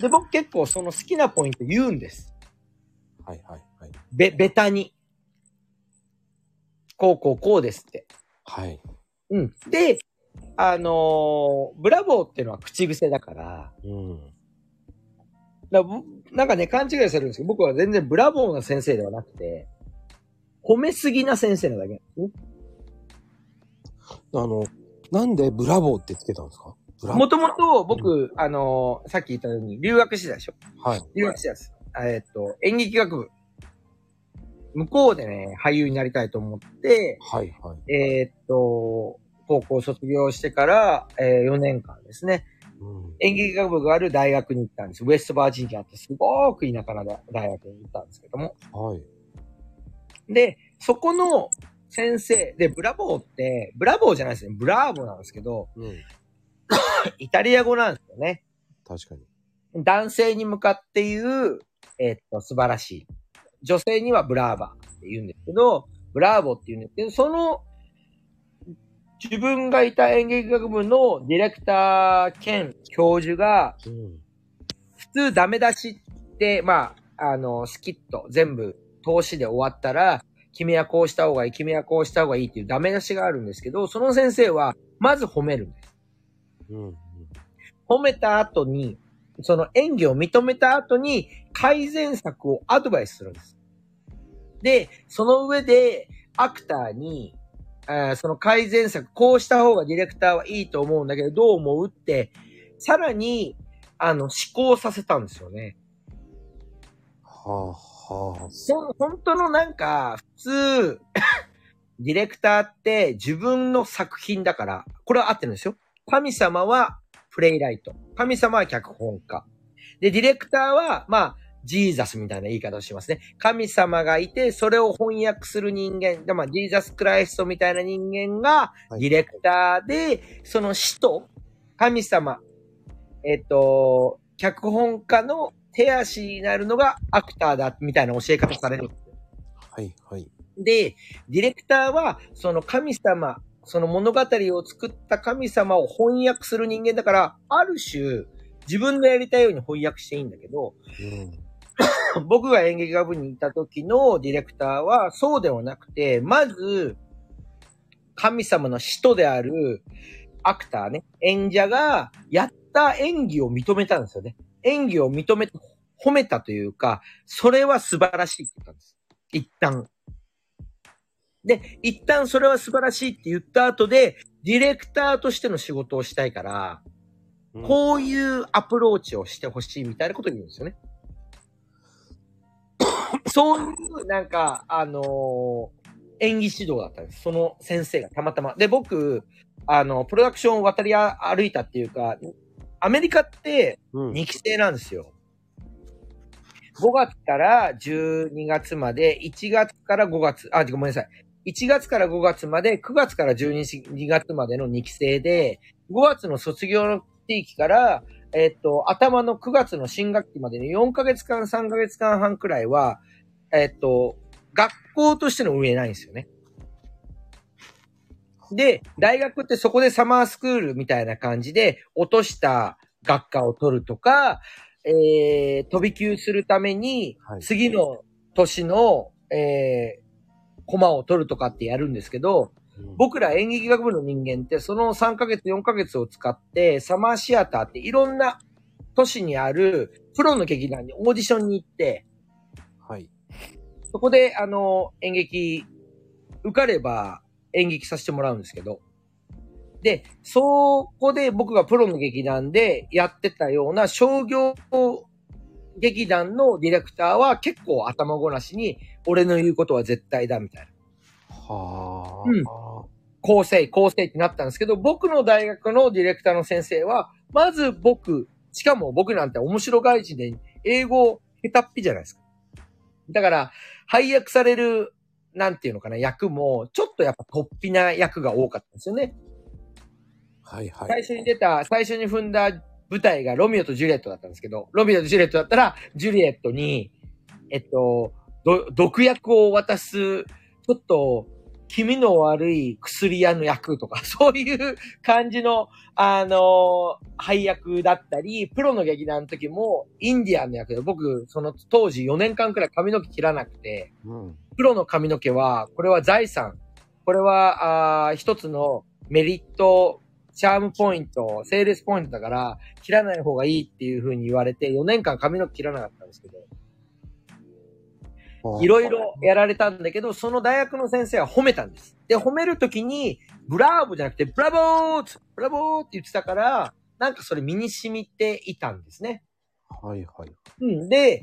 で、僕結構その好きなポイント言うんです。はいはいはい。べ、ベタに。こうこうこうですって。はい。うん。で、あのーブラボーっていうのは口癖だから、うん。なんかね、勘違いされるんですけど、僕は全然ブラボーな先生ではなくて、褒めすぎな先生なだけなんですね。あの、なんでブラボーってつけたんですか？もともと僕、あのーさっき言ったように留学してたでしょー。はい。留学してたんです。えっと、演劇学部。向こうでね、俳優になりたいと思って、はいはい。えーっと、高校卒業してから、え4年間ですね、うん。演劇学部がある大学に行ったんです。ウェストバージニアってすごく田舎な大学に行ったんですけども。はい。で、そこの先生、で、ブラボーって、ブラボーじゃないですね。 bravo なんですけど、うん。イタリア語なんですよね。確かに。男性に向かって言う、えーっと、素晴らしい。女性には brava って言うんですけど、 bravo って言うんですけど、その、自分がいた演劇学部のディレクター兼教授が、うん。普通ダメ出しって、まあ、あの、スキット全部投資で終わったら、君はこうした方がいい、君はこうした方がいいっていうダメ出しがあるんですけど、その先生は、まず褒めるんです。うん。褒めた後に、その演技を認めた後に改善策をアドバイスするんです。で、その上でアクターに、あーその改善策、こうした方がディレクターはいいと思うんだけど、どう思うって、さらに、あの、思考させたんですよね。はあ、はあ。ほん本当のなんか、普通、ディレクターって自分の作品だから、これは合ってるんですよ。神様はプレイライト。神様は脚本家。で、ディレクターは、まあ、ジーザスみたいな言い方をしますね。神様がいて、それを翻訳する人間、でまあ、ジーザス・クライストみたいな人間が、はいディレクターで、その使徒、神様、えっと、脚本家の手足になるのがアクターだ、みたいな教え方される。はいはい。で、ディレクターは、その神様、その物語を作った神様を翻訳する人間だから、ある種、自分のやりたいように翻訳していいんだけど、うん。僕が演劇学部にいた時のディレクターは、そうではなくて、まず、神様の使徒であるアクターね、演者がやった演技を認めたんですよね。演技を認め、褒めたというか、それは素晴らしいって言ったんです。一旦。で、一旦それは素晴らしいって言った後で、ディレクターとしての仕事をしたいから、うんこういうアプローチをしてほしいみたいなことを言うんですよね。そういう、なんか、あのー演技指導だったんです。その先生がたまたま。で、僕、あの、プロダクションを渡り歩いたっていうか、アメリカってうん。2期生なんですよ。5月から12月まで、1月から5月、あ、ごめんなさい。1月から5月まで、9月から12月までの2期生で、5月の卒業の地域から、えっと、頭の9月の新学期までに4ヶ月間、3ヶ月間半くらいは、えっと、学校としての運営ないんですよね。で、大学ってそこでサマースクールみたいな感じで落とした学科を取るとか、えー、飛び級するためにはい次の年の、えー、コマを取るとかってやるんですけど、うん僕ら演劇学部の人間ってその3ヶ月、4ヶ月を使ってサマーシアターっていろんな都市にあるプロの劇団にオーディションに行って、はい。そこで、あの、演劇、受かれば演劇させてもらうんですけど、で、そこで僕がプロの劇団でやってたような商業劇団のディレクターは結構頭ごなしに、俺の言うことは絶対だみたいな。はあ。うん構成、構成ってなったんですけど、僕の大学のディレクターの先生は、まず僕しかも僕なんて面白外人で英語下手っぴじゃないですか。だから、配役される、なんていうのかな、役も、ちょっとやっぱ突飛な役が多かったんですよね。はいはい。最初に出た、最初に踏んだ舞台がロミオとジュリエットだったんですけど、ロミオとジュリエットだったら、ジュリエットに、えっと、ど毒薬を渡す、ちょっと、気味の悪い薬屋の役とか、そういう感じの、あの配役だったり、プロの劇団の時も、インディアンの役で、僕、その当時4年間くらい髪の毛切らなくて、うん。プロの髪の毛は、これは財産。これは、あー一つのメリット、チャームポイント、セールスポイントだから、切らない方がいいっていう風に言われて、4年間髪の毛切らなかったんですけど、いろいろやられたんだけど、その大学の先生は褒めたんです。で、褒めるときに、ブラーボじゃなくて、ブラボーブラボーって言ってたから、なんかそれ身に染みていたんですね。はいはい。うん。で、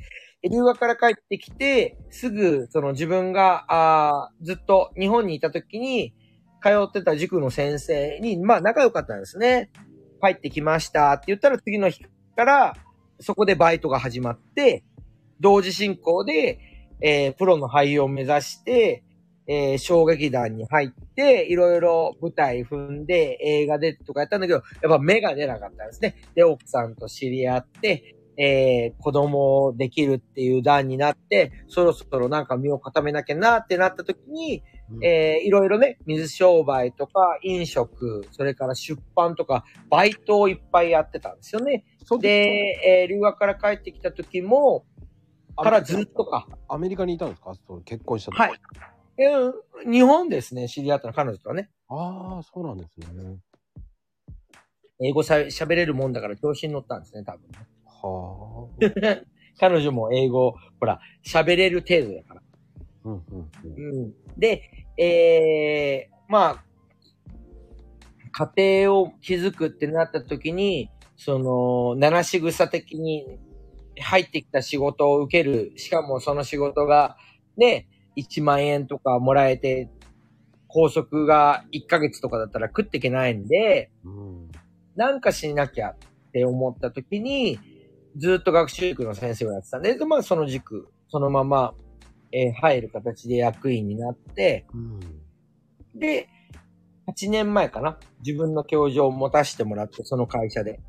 留学から帰ってきて、すぐ、その自分が、あーずっと日本にいた時に、通ってた塾の先生に、まあ仲良かったんですね。帰ってきましたって言ったら次の日から、そこでバイトが始まって、同時進行で、えープロの俳優を目指して、えー小劇団に入って、いろいろ舞台踏んで、映画でとかやったんだけど、やっぱ目が出なかったんですね。で、奥さんと知り合って、えー子供できるっていう段になって、そろそろなんか身を固めなきゃなってなった時に、うんえーいろいろね、水商売とか飲食、それから出版とか、バイトをいっぱいやってたんですよね。で、えー留学から帰ってきた時も、からずっとか。アメリカにいたんですか？そう結婚した時はい。えー日本ですね、知り合ったの、彼女とはね。ああ、そうなんですね。英語しゃ喋れるもんだから調子に乗ったんですね、多分ね。はあ。彼女も英語、ほら、喋れる程度だから。うんうんうん。うん。で、えー、まあ、家庭を築くってなった時に、その、七仕草的に入ってきた仕事を受ける。しかもその仕事が、ね、1万円とかもらえて、拘束が1ヶ月とかだったら食っていけないんで、うん。なんかしなきゃって思った時に、ずっと学習塾の先生をやってたんで、でまあその塾、そのまま、えー入る形で役員になって、うん。で、8年前かな自分の教場を持たせてもらって、その会社で。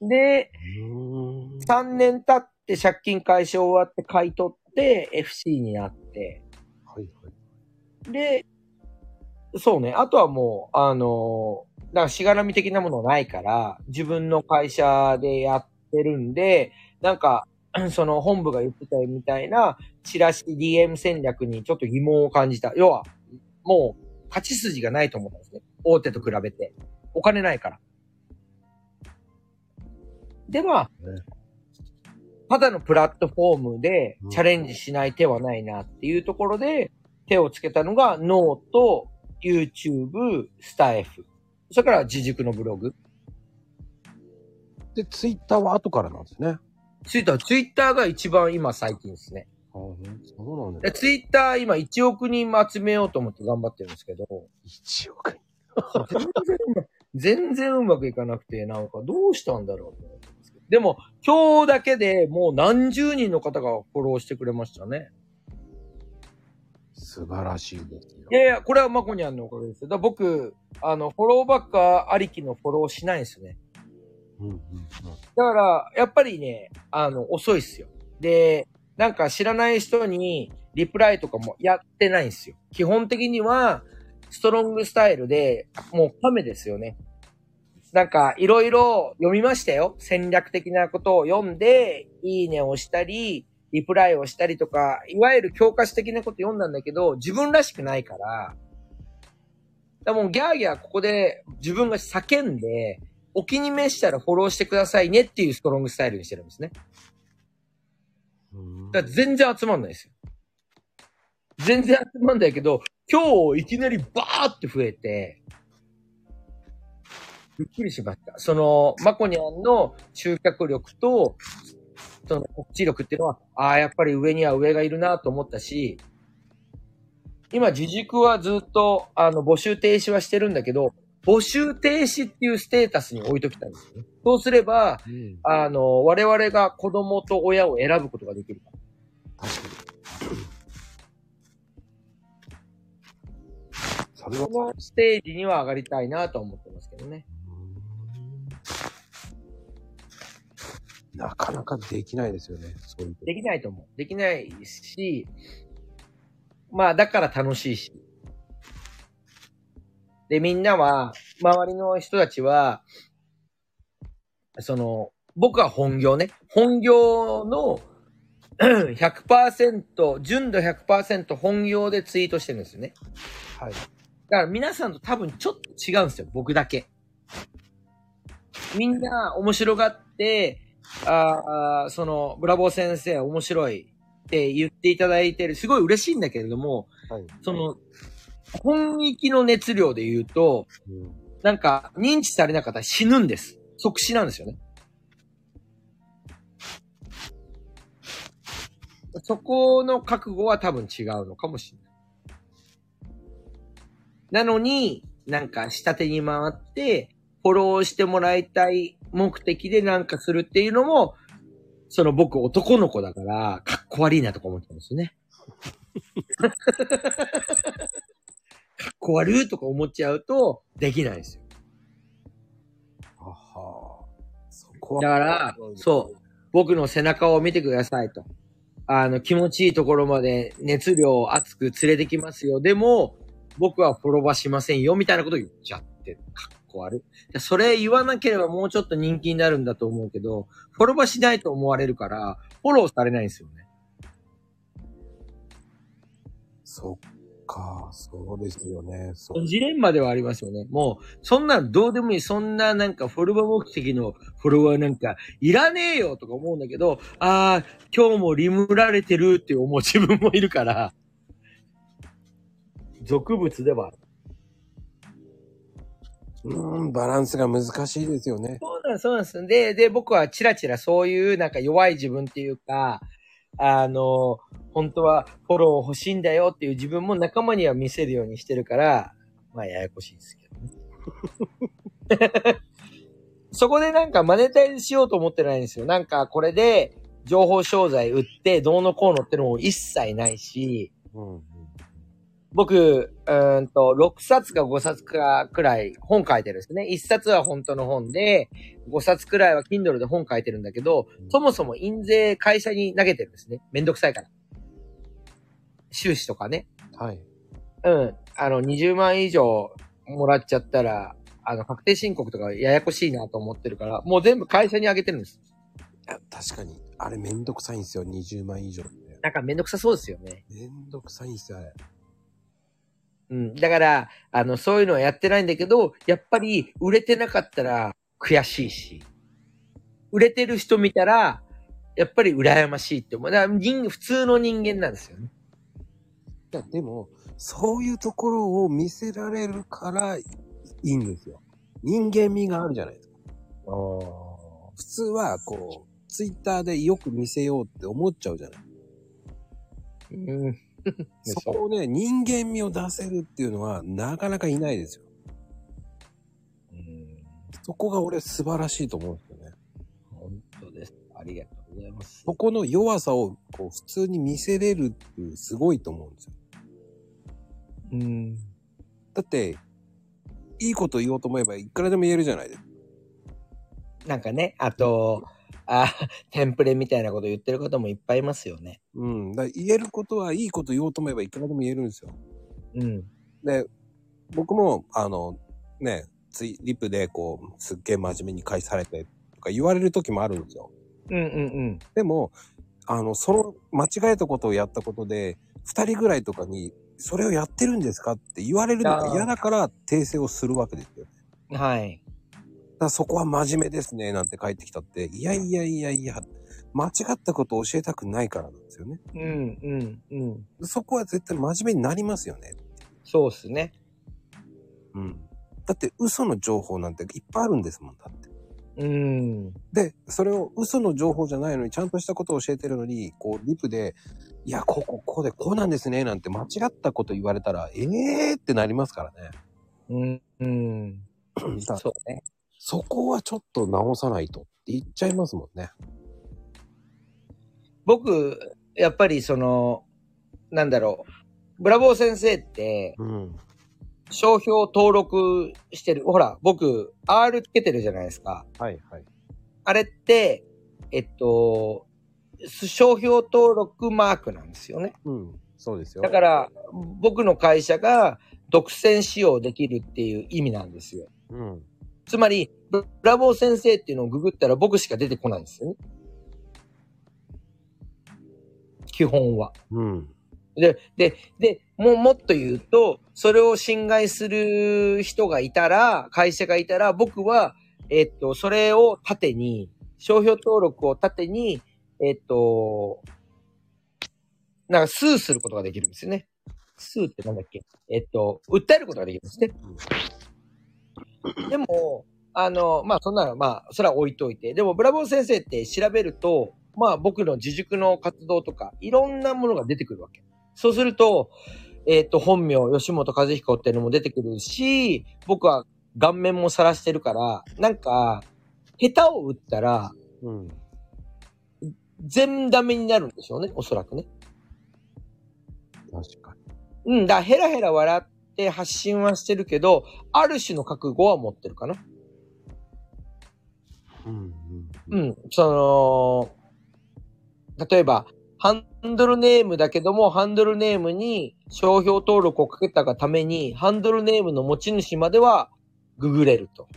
で、うん。3年経って借金解消終わって買い取って FC になって、はいはい。で、そうね。あとはもう、あのーだからしがらみ的なものないから、自分の会社でやってるんで、なんか、その本部が言ってたみたいな、チラシ DM 戦略にちょっと疑問を感じた。要は、もう、勝ち筋がないと思ったんですね。大手と比べて。お金ないから。で、まあね、ただのプラットフォームでうんチャレンジしない手はないなっていうところで、手をつけたのが、 note、YouTube、スタイフ。それから自塾のブログ。で、ツイッターは後からなんですね。ツイッター、ツイッターが一番今最近ですね。ああ、そうなんでです。ツイッター今1億人も集めようと思って頑張ってるんですけど、一億。全然、全然うまくいかなくて、なんかどうしたんだろう。でも、今日だけでもう何十人の方がフォローしてくれましたね。素晴らしいですよ。いやいや、これはマコニャンのおかげですよ。だ僕、あの、フォローバックありきのフォローしないんですよね。うんうんうん。だから、やっぱりね、あの、遅いっすよ。で、なんか知らない人にリプライとかもやってないんですよ。基本的には、ストロングスタイルで、もうカメですよね。なんか、いろいろ読みましたよ。戦略的なことを読んで、いいねをしたり、リプライをしたりとか、いわゆる教科書的なこと読んだんだけど、自分らしくないから、だからもうギャーギャーここで自分が叫んで、お気に召したらフォローしてくださいねっていうストロングスタイルにしてるんですね。うんだから全然集まんないですよ。全然集まんないけど、今日いきなりバーって増えて、びっくりしました。その、マコニャンの集客力と、その告知力っていうのは、ああ、やっぱり上には上がいるなと思ったし、今、自塾はずっと、あの、募集停止はしてるんだけど、募集停止っていうステータスに置いときたいんですよね。そうすれば、うん。あの、我々が子供と親を選ぶことができるから。確かに。そのステージには上がりたいなと思ってますけどね。なかなかできないですよね。そういうことできないと思う。できないし、まあ、だから楽しいし。で、みんなは、周りの人たちは、その、僕は本業ね。本業のうん100%、純度100%本業でツイートしてるんですよね。はい。だから皆さんと多分ちょっと違うんですよ、僕だけ。みんな面白がって、あーその、ブラボー先生面白いって言っていただいてる、すごい嬉しいんだけれども、はい。その、本域の熱量で言うと、うん。なんか認知されなかったら死ぬんです。即死なんですよね。そこの覚悟は多分違うのかもしれない。なのに、なんか下手に回って、フォローしてもらいたい目的でなんかするっていうのも、その僕男の子だから、かっこ悪いなとか思ってたんですよね。かっこ悪いとか思っちゃうと、できないですよ。はは。そこは。だから、そう、僕の背中を見てくださいと。あの、気持ちいいところまで熱量を熱く連れてきますよ。でも、僕はフォロバしませんよ、みたいなこと言っちゃって、かっこ悪い。でそれ言わなければもうちょっと人気になるんだと思うけど、フォロバしないと思われるから、フォローされないんですよね。そっか、そうですよね。そう。ジレンマではありますよね。もう、そんなのどうでもいい。そんななんかフォロワー目的のフォロワーなんかいらねえよとか思うんだけど、ああ、今日もリムられてるって思う自分もいるから、俗物ではある。うーん、バランスが難しいですよね。そうなんです、そうなんです。で、で、僕はチラチラそういうなんか弱い自分っていうか、あの、本当はフォロー欲しいんだよっていう自分も仲間には見せるようにしてるから、まあややこしいですけどね。そこでなんかマネタイズしようと思ってないんですよ。なんかこれで情報商材売ってどうのこうのってのも一切ないし、うん。僕、うーんと、6冊か5冊かくらい本書いてるんですね。1冊は本当の本で、5冊くらいは Kindle で本書いてるんだけど、そもそも印税会社に投げてるんですね。めんどくさいから。収支とかね。はい。うん。あの、20万以上もらっちゃったら、あの、確定申告とかややこしいなと思ってるから、もう全部会社にあげてるんです。いや確かに、あれめんどくさいんですよ、20万以上。なんかめんどくさそうですよね。めんどくさいんですよ、あれ。うん。だから、あの、そういうのはやってないんだけど、やっぱり売れてなかったら悔しいし、売れてる人見たら、やっぱり羨ましいって思う。だから人、普通の人間なんですよね。でも、そういうところを見せられるからいいんですよ。人間味があるじゃないですか。普通は、こう、ツイッターでよく見せようって思っちゃうじゃない。うん。そこをね、人間味を出せるっていうのは、なかなかいないですよ。そこが俺素晴らしいと思うんですよね。本当です。ありがとうございます。そこの弱さを、こう、普通に見せれるっていう、すごいと思うんですよ。うん。だって、いいこと言おうと思えば、いくらでも言えるじゃないですか。なんかね、あと、あ、テンプレみたいなこと言ってる方もいっぱいいますよね。うん。だ言えることはいいこと言おうと思えばいくらでも言えるんですよ。うん。で、僕も、あの、ね、ツイリプでこう、すっげえ真面目に返されてとか言われる時もあるんですよ。うんうんうん。でも、あの、その間違えたことをやったことで、二人ぐらいとかに、それをやってるんですかって言われるのが嫌だから訂正をするわけですよ。だかはい。らそこは真面目ですね、なんて帰ってきたって、いやいやいやいや、間違ったことを教えたくないからなんですよね。うんうんうん。そこは絶対真面目になりますよね。そうっすね。うん。だって嘘の情報なんていっぱいあるんですもん、だって。うん。で、で、それを嘘の情報じゃないのに、ちゃんとしたことを教えてるのに、こう、リプで、いや、ここ、こうで、こうなんですね、なんて間違ったこと言われたら、ええーってなりますからね。うん。うん。だそうね。そこはちょっと直さないとって言っちゃいますもんね。僕、やっぱりその、なんだろう。ブラボー先生って、うん。商標登録してる。ほら、僕、R つけてるじゃないですか。はいはい。あれって、えっと、商標登録マークなんですよね。うん。そうですよ。だから、僕の会社が独占使用できるっていう意味なんですよ。うん。つまり、ブラボー先生っていうのをググったら僕しか出てこないんですよね。基本は。うん。で、で、で、もうもっと言うと、それを侵害する人がいたら、会社がいたら、僕は、えっと、それを盾に、商標登録を盾に、えっと、なんか、スーすることができるんですよね。スーってなんだっけ？えっと、訴えることができるんですね。でも、あの、まあ、そんなの、まあ、それは置いといて。でも、ブラボー先生って調べると、まあ、僕の自塾の活動とか、いろんなものが出てくるわけ。そうすると、えっ、と、本名、吉本和彦っていうのも出てくるし、僕は顔面も晒してるから、なんか、下手を打ったら、うん。全ダメになるんでしょうね、おそらくね。確かうん、だヘラヘラ笑って発信はしてるけど、ある種の覚悟は持ってるかな。に。うん。う。ん、その、例えば、ハンドルネームだけども、ハンドルネームに商標登録をかけたがために、ハンドルネームの持ち主まではググれると。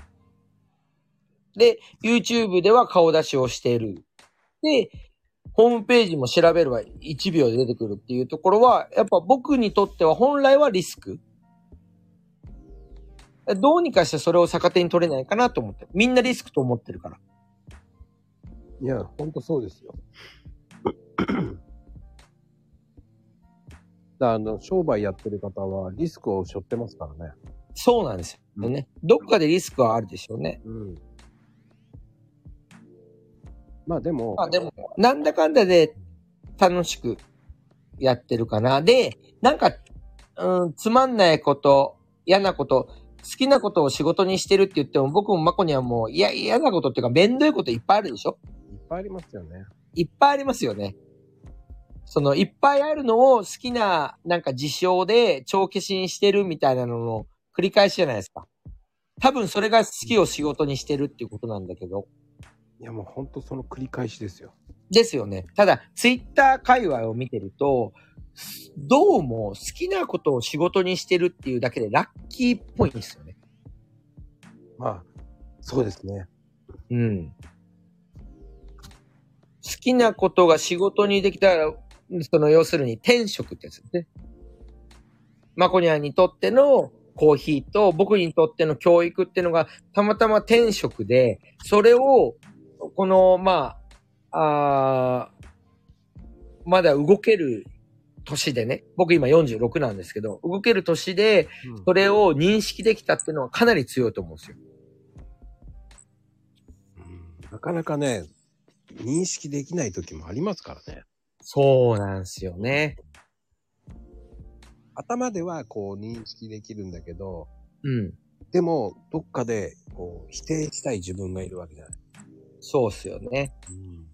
で、YouTube では顔出しをしている。で、ホームページも調べれば1秒で出てくるっていうところは、やっぱ僕にとっては本来はリスク。どうにかしてそれを逆手に取れないかなと思ってる。みんなリスクと思ってるから。いや、ほんとそうですよ。だあの、商売やってる方はリスクを背負ってますからね。そうなんですよね。どっかでリスクはあるでしょうね。うん。まあでも、まあでも、なんだかんだで楽しくやってるかな。で、なんか、うん、つまんないこと、嫌なこと、好きなことを仕事にしてるって言っても、僕もマコにはもう、いや、嫌なことっていうか、めんどいこといっぱいあるでしょ？いっぱいありますよね。いっぱいありますよね。その、いっぱいあるのを好きな、なんか事象で帳消しにしてるみたいなのの繰り返しじゃないですか。多分それが好きを仕事にしてるっていうことなんだけど。いやもうほんとその繰り返しですよ。ですよね。ただ、ツイッター界隈を見てると、どうも好きなことを仕事にしてるっていうだけでラッキーっぽいんですよね。まあ、そうですね。うん。好きなことが仕事にできたら、その要するに転職ってやつですね。マコニャンにとってのコーヒーと僕にとっての教育っていうのがたまたま転職で、それを、この、まあ、あーまだ動ける年でね、僕今46なんですけど、動ける年で、それを認識できたっていうのはかなり強いと思うんですよ。うんなかなかね、認識できない時もありますからね。そうなんですよね。頭ではこう認識できるんだけど、うん。でも、どっかで、こう、否定したい自分がいるわけじゃない。そうっすよね。うん。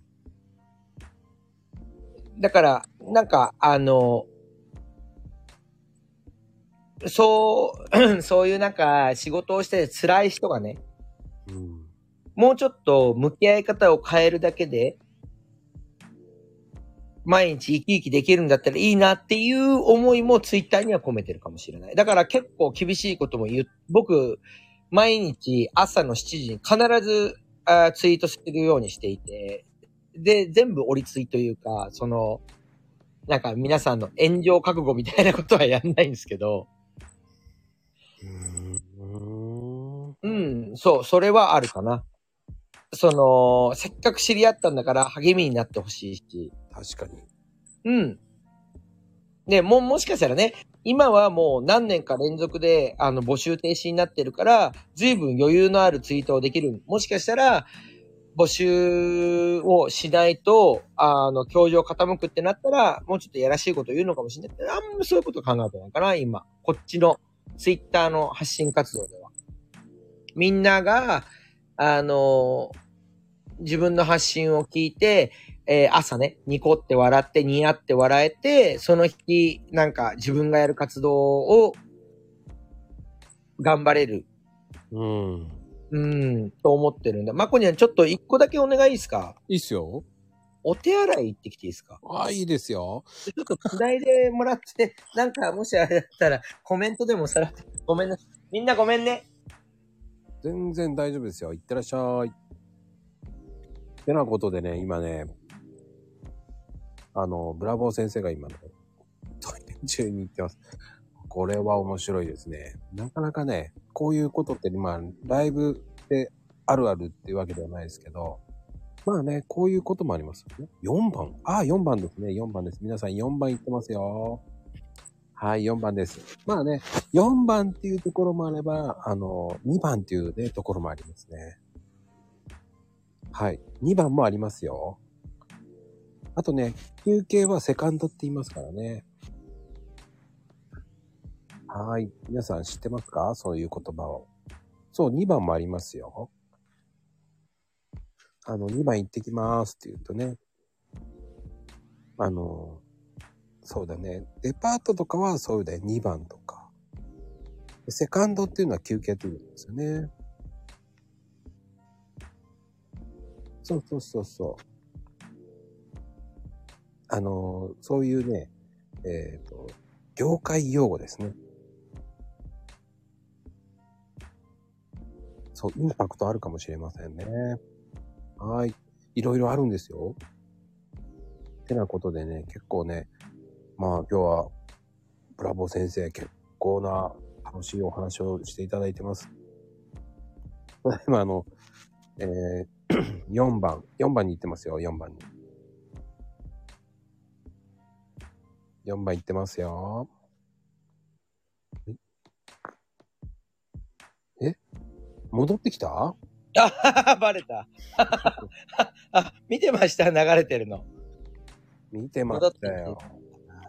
だから、なんか、あの、そう、そういうなんか仕事をして辛い人がね、うん。もうちょっと向き合い方を変えるだけで、毎日生き生きできるんだったらいいなっていう思いもツイッターには込めてるかもしれない。だから結構厳しいことも言う、僕、毎日朝の7時に必ずあーツイートするようにしていて、で、全部折りツイというか、その、なんか皆さんの炎上覚悟みたいなことはやんないんですけど、うん。うん、そう、それはあるかな。その、せっかく知り合ったんだから励みになってほしいし、確かに。うん。で、も、もしかしたらね、今はもう何年か連続で、あの、募集停止になってるから、随分余裕のあるツイートをできる。もしかしたら、募集をしないと、あの、教場傾くってなったら、もうちょっとやらしいこと言うのかもしれない、あんまそういうこと考えてないかな、今。こっちの、ツイッターの発信活動では。みんなが、あの自分の発信を聞いて、えー朝ね、ニコって笑って、ニヤって笑えて、その日、なんか自分がやる活動を頑張れる、うん。うん、と思ってるんだ。まこにはちょっと一個だけお願いいいですか？いいっすよ。お手洗い行ってきていいですか？あ、いいですよ。ちょっと繋いでもらって、なんかもしあれだったらコメントでもさらって、ごめんな。みんなごめんね。全然大丈夫ですよ。いってらっしゃい。てなことでね、今ね、あの、ブラボー先生が今ね、トイレ中に行ってます。これは面白いですね。なかなかね、こういうことって、まあ、ライブであるあるっていうわけではないですけど、まあね、こういうこともありますよね。4番。ああ、4番ですね。4番です。皆さん4番行ってますよ。はい、4番です。まあね、4番っていうところもあれば、あの、2番っていうね、ところもありますね。はい。2番もありますよ。あとね、休憩はセカンドって言いますからね。はい。皆さん知ってますか？そういう言葉を。そう、2番もありますよ。あの、2番行ってきますって言うとね。あの、そうだね。デパートとかはそうだよ。2番とか。セカンドっていうのは休憩っていうんですよね。そうそうそうそう。あの、そういうね、えっ、と、業界用語ですね。そう、インパクトあるかもしれませんね。はい。いろいろあるんですよ。てなことでね、結構ね、まあ今日は、ブラボー先生、結構な楽しいお話をしていただいてます。ただいまあの、えー、4番、4番に行ってますよ、4番に。4番行ってますよ。え？戻ってきた？あ、バレた。あ、見てました、流れてるの。見てましてたよ。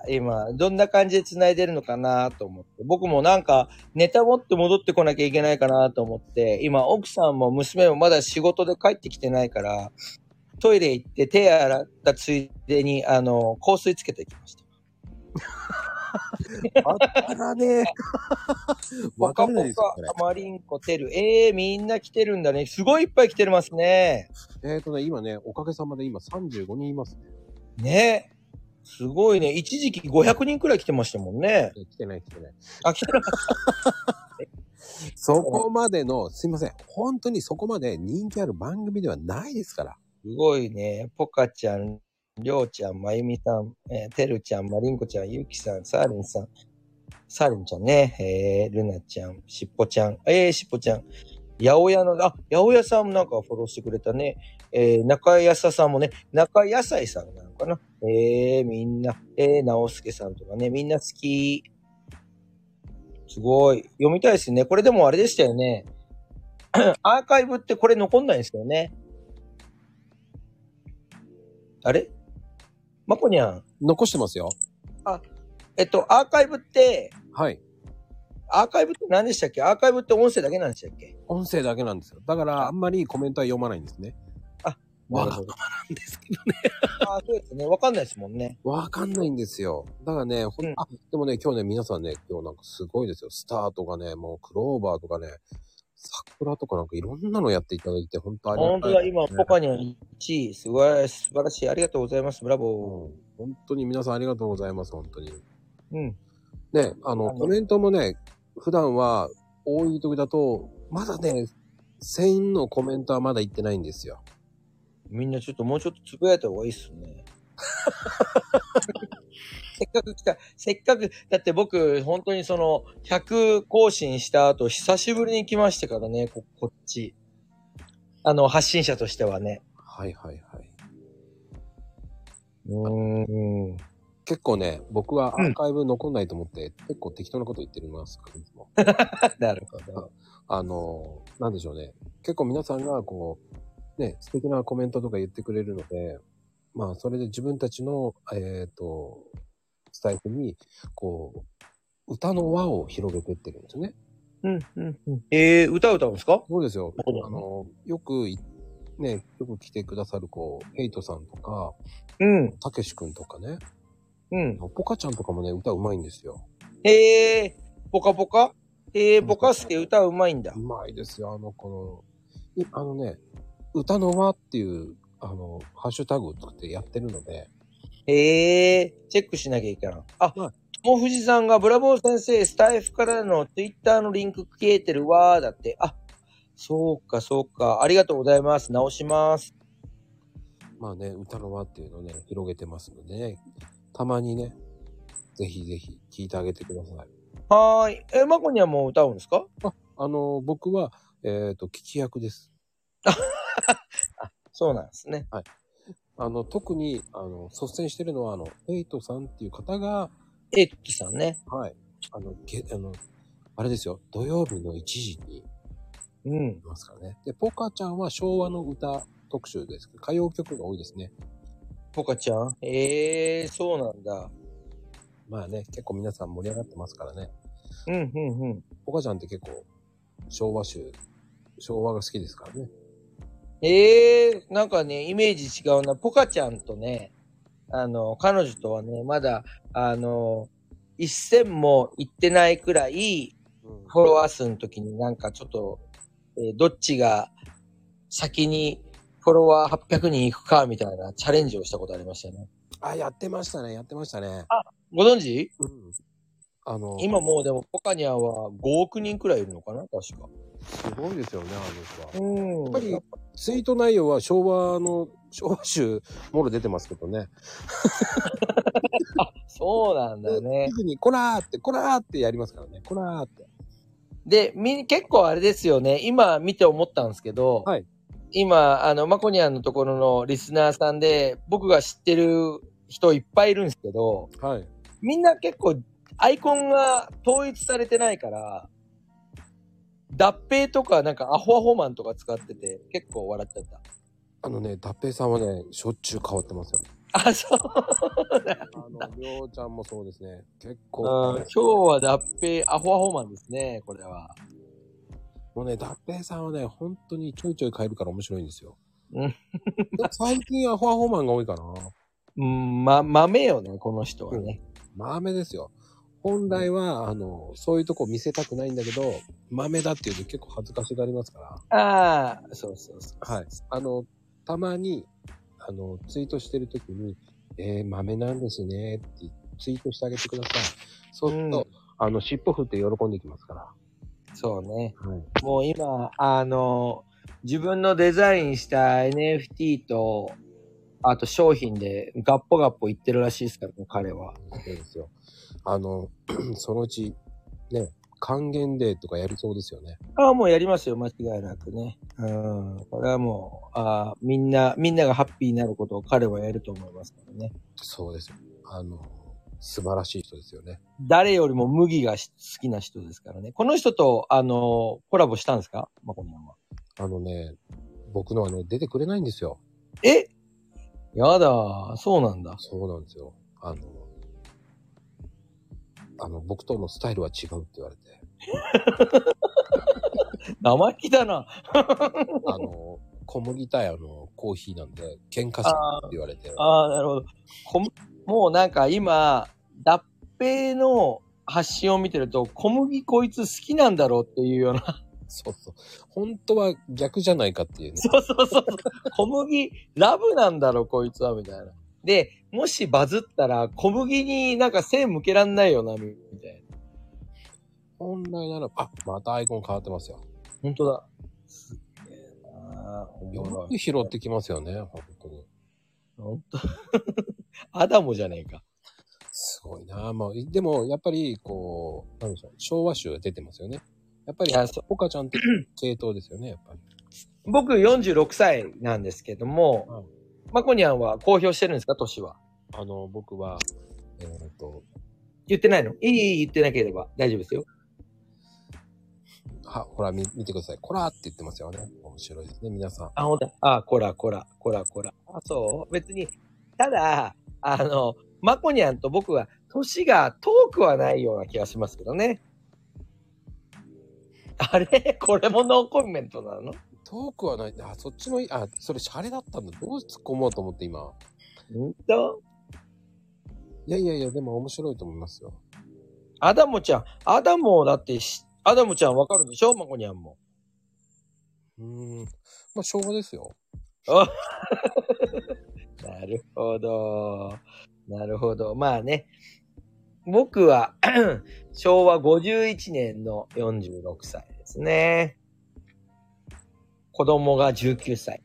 今、どんな感じで繋いでるのかなと思って。僕もなんか、ネタ持って戻ってこなきゃいけないかなと思って、今、奥さんも娘もまだ仕事で帰ってきてないから、トイレ行って手洗ったついでに、あの、香水つけてきました。あったらね。わかんないですよ、これカ、。マリンコ、テル。ええー、みんな来てるんだね。すごいいっぱい来てますね。えっ、とね、今ね、おかげさまで今35人いますね。ねすごいね。一時期500人くらい来てましたもんね。え来てない来てない。あ、来てなかっ そこまでの、すいません。本当にそこまで人気ある番組ではないですから。た。すごいね。ポカちゃん、りょうちゃん、まゆみさん、えーてるちゃん、まりんこちゃん、ゆきさん、さーりんさん、さーりんちゃんね、えー、るなちゃん、しっぽちゃん、えー、しっぽちゃん、やおやの、あ、やおやさんもなんかフォローしてくれたね。えー、中やささんもね、中やさいさんなのかな。えー、みんな、えー、なおすけさんとかね、みんな好き。すごい。読みたいですね。これでもあれでしたよね。アーカイブってこれ残んないんですよね。あれ？まこにゃん。残してますよ。えっと、アーカイブって、はい。アーカイブって何でしたっけ？アーカイブって音声だけなんでしたっけ？音声だけなんですよ。だから、あんまりコメントは読まないんですね。あ、わがままなんですけどね。あそうですね。わかんないですもんね。わかんないんですよ。だからね、ほんうんあ、でもね、今日ね、皆さんね、今日なんかすごいですよ。スターとかね、もうクローバーとかね、桜とかなんかいろんなのやっていただいて、本当ありがたい本当だ、今、ポカには1位。すごい、素晴らしい。ありがとうございます。ブラボうん本当に皆さんありがとうございます、本当に。ー。うん。ね、あの、あのコメントもね、普段は多い時だと、まだね、1000のコメントはまだ行ってないんですよ。みんなちょっともうちょっとつぶやいた方がいいっすね。せっかく来た、せっかく、だって僕、本当にその、100更新した後、久しぶりに来ましたからね、こ、こっち。あの、発信者としてはね。はいはいはい。うーん。結構ね、僕はアーカイブ残んないと思って、結構適当なこと言ってるますから、いつも。なるほど。あの、なんでしょうね。結構皆さんがこう、ね、素敵なコメントとか言ってくれるので、まあ、それで自分たちの、えっ、と、スタイフに、こう、歌の輪を広げてってるんですよね。うん、うん、うん。えー、歌歌うんですか？そうですよ。あの、よくい、ね、よく来てくださる子、ヘイトさんとか、うん、たけしくんとかね、うん。ポカちゃんとかもね、歌うまいんですよ。へえー、ポカポカ？へえー、ポカスケ歌うまいんだう。まいですよ、あの、この、いあのね、歌の輪っていう、あの、ハッシュタグを作ってやってるので、へえー、チェックしなきゃいけない。あ、はいもふじさんがブラボー先生、スタイフからのツイッターのリンク消えてるわーだって。あ、そうか、そうか。ありがとうございます。直します。まあね、歌の輪っていうのをね、広げてますのでね、たまにね、ぜひぜひ聞いてあげてください。はーい。え、まこにはもう歌うんですか？あの、僕は、えっ、と、聞き役です。そうなんですね。あの、特に、あの、率先してるのは、あの、ヘイトさんっていう方が、エッキさんね。はい。あの、げ、あの、あれですよ、土曜日の1時にうん。いますからね。で、ポカちゃんは昭和の歌特集ですけど、歌謡曲が多いですね。ポカちゃん？ええー、そうなんだ。まあね、結構皆さん盛り上がってますからね。うん、うん、うん。ポカちゃんって結構、昭和集、昭和が好きですからね。ええー、なんかね、イメージ違うな。ポカちゃんとね、あの、彼女とはね、まだ、あの、一戦も行ってないくらい、うんフォロワー数の時になんかちょっと、えーどっちが先にフォロワー800人行くかみたいなチャレンジをしたことありましたね。あ、やってましたね、やってましたね。ご存知？うん。あの、今もうでもポカニャンは5億人くらいいるのかな？確か。すごいですよね、あの人は。うん。やっぱり、ツイート内容は昭和の、昭和集、もろ出てますけどね。そうなんだね。特に、こらーって、こらーってやりますからね。こらーって。で、み、結構あれですよね。今見て思ったんですけど、はい今、あの、マコニャンのところのリスナーさんで、僕が知ってる人いっぱいいるんですけど、はい。みんな結構アイコンが統一されてないから、脱平とかなんかアホアホマンとか使ってて結構笑っちゃった。あのね、脱平さんはね、しょっちゅう変わってますよ。あ、そう。あの、りょうちゃんもそうですね。結うん構、今日は脱平アホアホマンですね、これは。もうね、脱平さんはね、本当にちょいちょい変えるから面白いんですよ。うん最近アホアホマンが多いかな。うん、ま、豆よね、この人はね。豆ですよ。本来は、あの、そういうとこ見せたくないんだけど、豆だっていうと結構恥ずかしがりますから。ああ、そうそうそう。はい。あの、たまに、あの、ツイートしてるときに、えー、豆なんですねってツイートしてあげてください。そうすると、うんあの、尻尾振って喜んできますから。そうね。はい。もう今、あの、自分のデザインした NFT と、あと商品でガッポガッポ言ってるらしいですからね、彼は。そうですよ。あの、そのうち、ね、還元デーとかやりそうですよね。ああ、もうやりますよ、間違いなくね。うん。これはもう、ああ、みんな、みんながハッピーになることを彼はやると思いますからね。そうですよ。あの、素晴らしい人ですよね。誰よりも麦がし好きな人ですからね。この人と、あの、コラボしたんですか？マコニャンは。あのね、僕のはね、出てくれないんですよ。え？やだ、そうなんだ。そうなんですよ。あの、あの、僕とのスタイルは違うって言われて。生意気だな。あの、小麦タイヤのコーヒーなんで、喧嘩しって言われて。ああ、なるほど。こもうなんか今、脱平の発信を見てると、小麦こいつ好きなんだろうっていうような。そうそう。本当は逆じゃないかっていうね。そうそうそう。小麦、ラブなんだろう、こいつは、みたいな。で、もしバズったら、小麦になんか背向けらんないよな、みたいな。本来なら、あ、またアイコン変わってますよ。本当だ。すっげえなおよく拾ってきますよね、本当に。本当アダモじゃねえか。すごいなまあ、でも、やっぱり、こう、なんでしょう、昭和集が出てますよね。やっぱりいやそ、ポカちゃんって系統ですよね、やっぱり。僕46歳なんですけども、はいマコニャンは公表してるんですか年は？あの、僕は、えっ、と、言ってないの？いい言ってなければ大丈夫ですよ。は、ほら、み、見てください。こらって言ってますよね。面白いですね、皆さん。あ、ほんと？あ、こら、こら、こら、こら。あ、そう？別に、ただ、あの、マコニャンと僕は、年が遠くはないような気がしますけどね。あれ？これもノーコメントなの？トークはない。あ、そっちもいい。あ、それシャレだったんだ。どう突っ込もうと思って今。ほんと？いやいやいや、でも面白いと思いますよ。アダモちゃん。アダモだってし、アダモちゃんわかるでしょ？マコニャンも。うーん。まあ、昭和ですよ。なるほど。なるほど。まあね。僕は、昭和51年の46歳ですね。子供が19歳。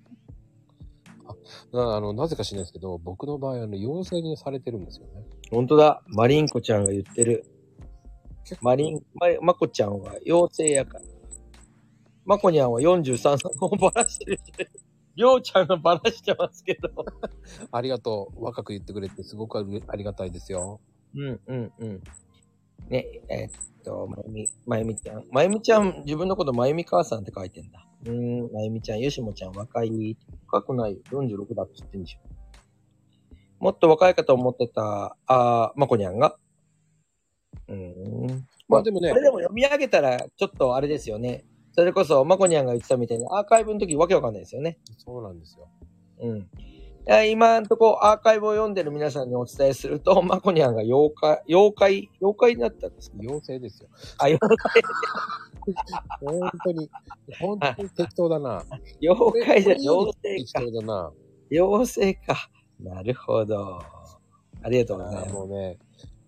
なあの、なぜか知らないですけど、僕の場合、あの、陽性にされてるんですよね。本当だ。マリンコちゃんが言ってる。マリン、ママコちゃんは妖精やから。マコニャンは43歳をバラしてる。りょうちゃんがバラしてますけど。ありがとう。若く言ってくれて、すごくありありがたいですよ。うんうんうん。ね、えーっと、まゆみ、まゆみちゃん。まゆみちゃん、自分のことまゆみ母さんって書いてんだ。うーん、まゆみちゃん、よしもちゃん若い。若くないよ。46だって言ってんじゃん。もっと若いかと思ってた、あー、まこにゃんが？うーん。まあでもねこれでも読み上げたら、ちょっとあれですよね。それこそ、まこにゃんが言ってたみたいに、アーカイブの時わけわかんないですよね。そうなんですよ。うん。今んとこアーカイブを読んでる皆さんにお伝えすると、まこにゃんが妖怪、妖怪、妖怪になったんですか？陽性ですよ。あ、妖怪、本当に、本当に適当だな。妖怪じゃ、妖適精か。当だな。妖精か。なるほど。ありがとうございあます。もうね、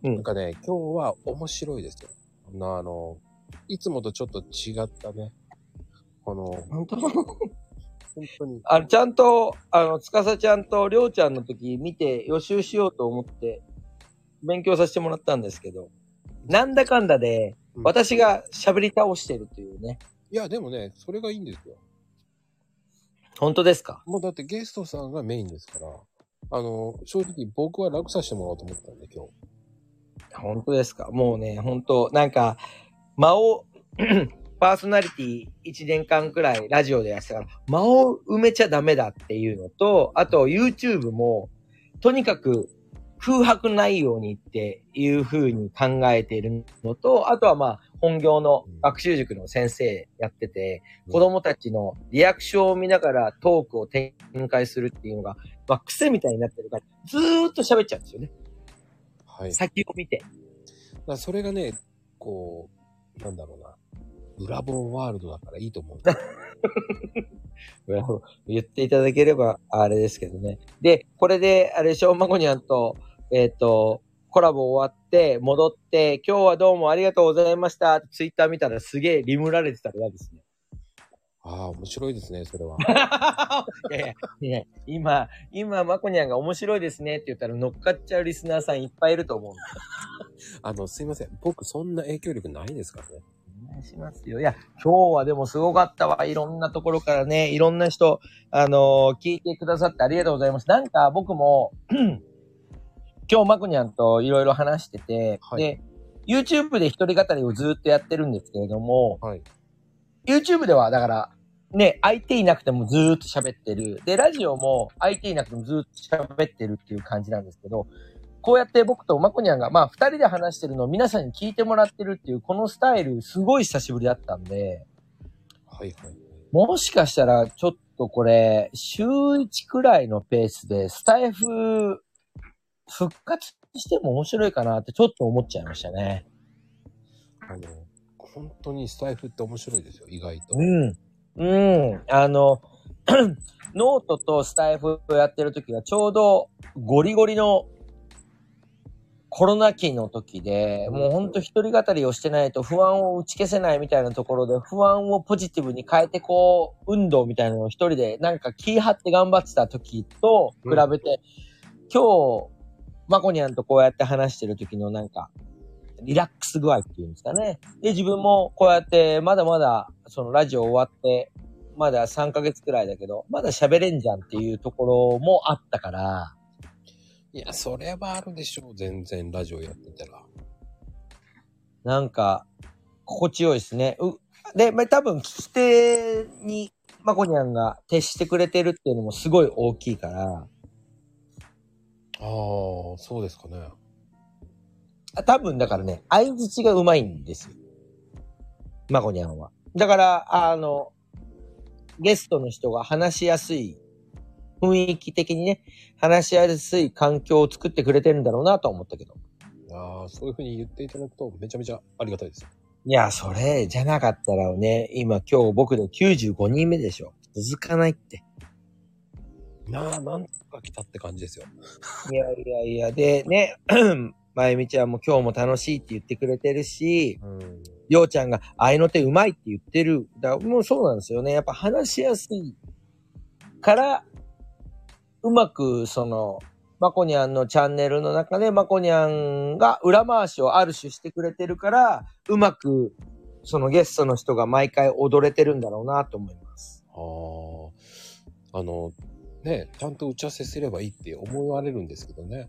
うんなんかね、今日は面白いですよ。なあの、いつもとちょっと違ったね。この、本当？本当に。あの、ちゃんと、あの、つかさちゃんとりょうちゃんの時見て予習しようと思って、勉強させてもらったんですけど、なんだかんだで、うん私が喋り倒してるというね。いや、でもね、それがいいんですよ。本当ですか？もうだってゲストさんがメインですから、あの、正直僕は楽させてもらおうと思ったんで、今日。本当ですか？もうね、本当なんか、間を、パーソナリティ1年間くらいラジオでやってたから、間を埋めちゃダメだっていうのと、あと YouTube も、とにかく空白ないようにっていう風に考えているのと、あとはまあ、本業の学習塾の先生やってて、子供たちのリアクションを見ながらトークを展開するっていうのが、まあ、癖みたいになってるから、ずーっと喋っちゃうんですよね。はい。先を見て。らそれがね、こう、なんだろうな。ブラボーワールドだからいいと思う んだ。言っていただければ、あれですけどね。で、これで、あれでしょ、まこにゃんと、えっ、と、コラボ終わって、戻って、今日はどうもありがとうございました。ツイッター見たらすげえリムられてたら嫌ですね。ああ、面白いですね、それは。いやいや、今、今、まこにゃんが面白いですねって言ったら乗っかっちゃうリスナーさんいっぱいいると思うんで。あの、すいません。僕そんな影響力ないですからね。お願いしますよ。いや、今日はでもすごかったわ。いろんなところからね、いろんな人、あのー聞いてくださってありがとうございます。なんか僕も、今日まこにゃんといろいろ話してて、はいで、YouTube で一人語りをずっとやってるんですけれども、はい。YouTube ではだから、ね、相手いなくてもずーっと喋ってる。で、ラジオも相手いなくてもずーっと喋ってるっていう感じなんですけど、こうやって僕とまこにゃんが、まあ二人で話してるのを皆さんに聞いてもらってるっていう、このスタイル、すごい久しぶりだったんで、はいはい。もしかしたらちょっとこれ、週1くらいのペースでスタエフ復活しても面白いかなってちょっと思っちゃいましたね。あの、本当にスタエフって面白いですよ、意外と。うん。うん。あの、ノートとスタエフをやってる時はちょうどゴリゴリのコロナ期の時で、もうほんと一人語りをしてないと不安を打ち消せないみたいなところで、不安をポジティブに変えてこう、運動みたいなのを一人でなんか気張って頑張ってた時と比べて、今日、マコニャンとこうやって話してる時のなんか、リラックス具合っていうんですかね。で、自分もこうやって、まだまだ、そのラジオ終わって、まだ3ヶ月くらいだけど、まだ喋れんじゃんっていうところもあったから、いや、それはあるでしょう、全然、ラジオやってたら。なんか、心地よいですね。う、で、まあ、多分聞き手に、まこにゃんが徹してくれてるっていうのもすごい大きいから、ああ、そうですかね。あ多分だからね、相づちがうまいんですよ。まこにゃんは。だから、あの、ゲストの人が話しやすい、雰囲気的にね、話しやすい環境を作ってくれてるんだろうなとは思ったけど。ああ、そういうふうに言っていただくとめちゃめちゃありがたいですよ。いや、それじゃなかったらね、今今日僕で95人目でしょ。続かないって。なあ、なんとか来たって感じですよ。いやいやいや、でね、まゆみちゃんも今日も楽しいって言ってくれてるし、うん。ようちゃんが愛の手うまいって言ってる。だもうそうなんですよね。やっぱ話しやすいから、うまくその、まこにゃんのチャンネルの中でまこにゃんが裏回しをある種してくれてるから、うまくそのゲストの人が毎回踊れてるんだろうなと思います。ああ、あの、ね、ちゃんと打ち合わせすればいいって思われるんですけどね。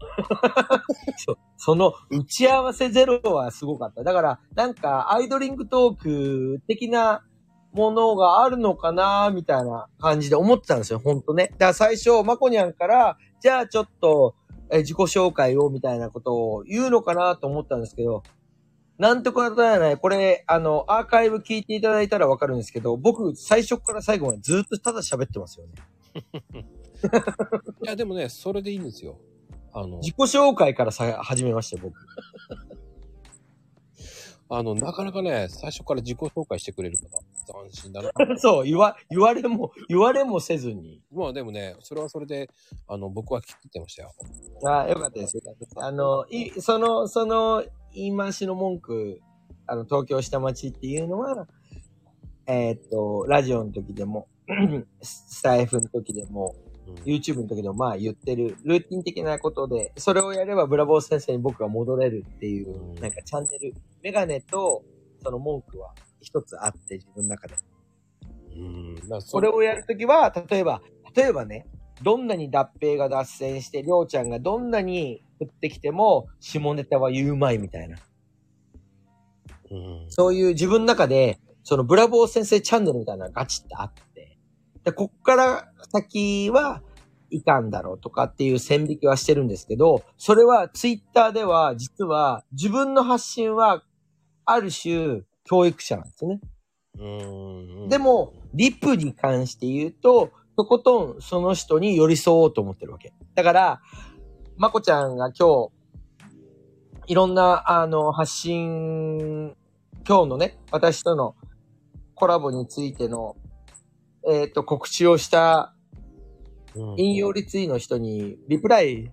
その打ち合わせゼロはすごかった。だから、なんかアイドリングトーク的なものがあるのかなみたいな感じで思ってたんですよ、ほんとね。だから最初、まこにゃんから、じゃあちょっと、え自己紹介をみたいなことを言うのかなと思ったんですけど、なんとかだやない。これ、あの、アーカイブ聞いていただいたらわかるんですけど、僕、最初から最後までずっとただ喋ってますよね。いや、でもね、それでいいんですよ。あの、自己紹介からさ始めましたよ、僕。あの、なかなかね、最初から自己紹介してくれる方、斬新だな。そう、言わ、言われも、言われもせずに。まあでもね、それはそれで、あの、僕は聞いてましたよ。ああ、よかったです。よかったです。あの、い、その、その、言い回しの文句、あの、東京下町っていうのは、えーっと、ラジオの時でも、スタイフの時でも、うん YouTube の時でも、まあ言ってる、ルーティン的なことで、それをやればブラボー先生に僕が戻れるっていう、うんなんかチャンネル、メガネと、その文句は一つあって、自分の中で。うん。そそれをやるときは、例えば、例えばね、どんなに脱平が脱線して、りょうちゃんがどんなに降ってきても、下ネタは言うまいみたいな。うん。そういう自分の中で、そのブラボー先生チャンネルみたいなのがガチってあって、で、こっから先はいかんだろうとかっていう線引きはしてるんですけど、それはツイッターでは実は自分の発信はある種教育者なんですよね。うん。でも、リプに関して言うと、とことんその人に寄り添おうと思ってるわけ。だから、まこちゃんが今日、いろんな、あの、発信、今日のね、私とのコラボについての、えっ、と、告知をしたうん、引用リツイの人にリプライ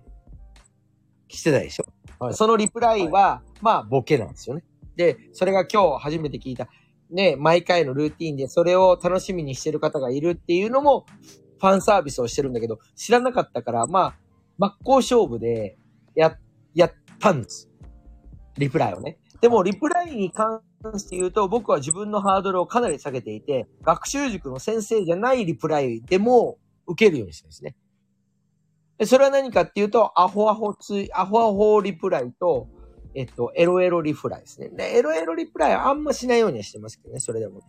してたでしょ？はいそのリプライは、まあ、ボケなんですよね。で、それが今日初めて聞いた、ね、毎回のルーティンでそれを楽しみにしてる方がいるっていうのも、ファンサービスをしてるんだけど、知らなかったから、まあ、真っ向勝負で、や、やったんです。リプライをね。でも、リプライに関して言うと、僕は自分のハードルをかなり下げていて、学習塾の先生じゃないリプライでも受けるようにしてるんですね。でそれは何かっていうと、アホアホツイ、アホアホリプライと、えっと、エロエロリプライですね。で、エロエロリプライはあんましないようにはしてますけどね、それでも。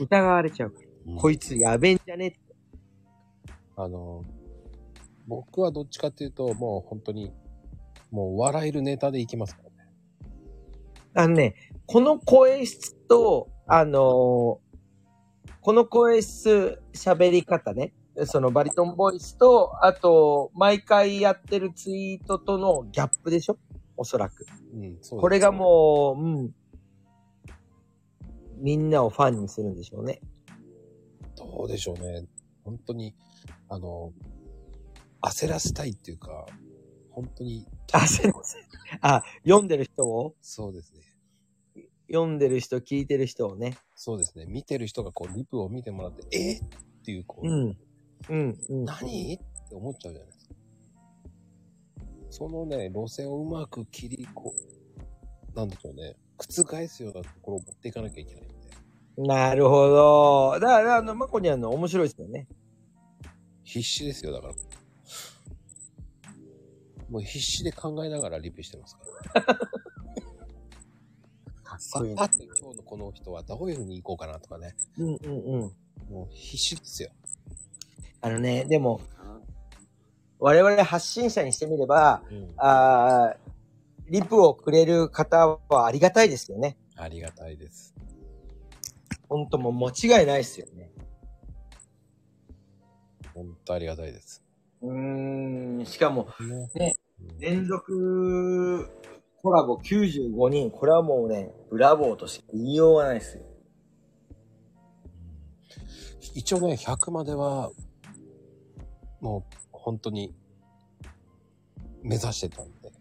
疑われちゃうから。うんこいつやべえんじゃねって。あの、僕はどっちかっていうと、もう本当に、もう笑えるネタでいきますからね。あのね、この声質と、あのーこの声質、喋り方ね、そのバリトンボイスと、あと、毎回やってるツイートとのギャップでしょ？おそらく。うん、そうですこれがもう、うん。みんなをファンにするんでしょうね。どうでしょうね。本当に、あの、焦らせたいっていうか、本当に、あ、すいません。あ、読んでる人を？そうですね。読んでる人、聞いてる人をね。そうですね。見てる人がこう、リプを見てもらって、え？っていう、こう、うん。うん、うん。何？って思っちゃうじゃないですか。そのね、路線をうまく切り、こう、なんでしょうね。覆すようなところを持っていかなきゃいけないんで。なるほど。だから、あの、まこにゃんの面白いですよね。必死ですよ、だから。もう必死で考えながらリプしてますから。かっさあ、て今日のこの人はどういう風に行こうかなとかね。うんうんうん。もう必死ですよ。あのね、でも、我々発信者にしてみれば、うん。あーリプをくれる方はありがたいですよね。ありがたいです。ほんともう間違いないっすよね。ほんとありがたいです。うーん、しかも、ね。連続コラボ95人、これはもうね、ブラボーとしか言いようがないですよ。一応ね、100までは、もう本当に、目指してたんで。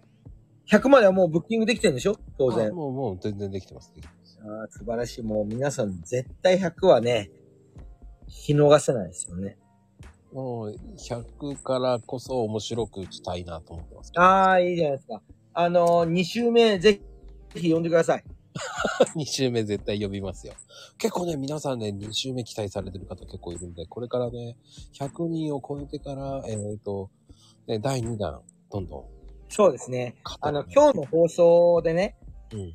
100まではもうブッキングできてるんでしょ？当然あ。もう、もう全然できてます。できてますあー素晴らしい。もう皆さん絶対100はね、見逃せないですよね。もう、100からこそ面白くしたいなと思ってます。ああ、いいじゃないですか。あのー、2週目ぜひ、ぜひ呼んでください。2週目絶対呼びますよ。結構ね、皆さんね、2週目期待されてる方結構いるんで、これからね、100人を超えてから、えっ、と、ね、第2弾、どんどんそうですね。あの、日、今日の放送でね、うん。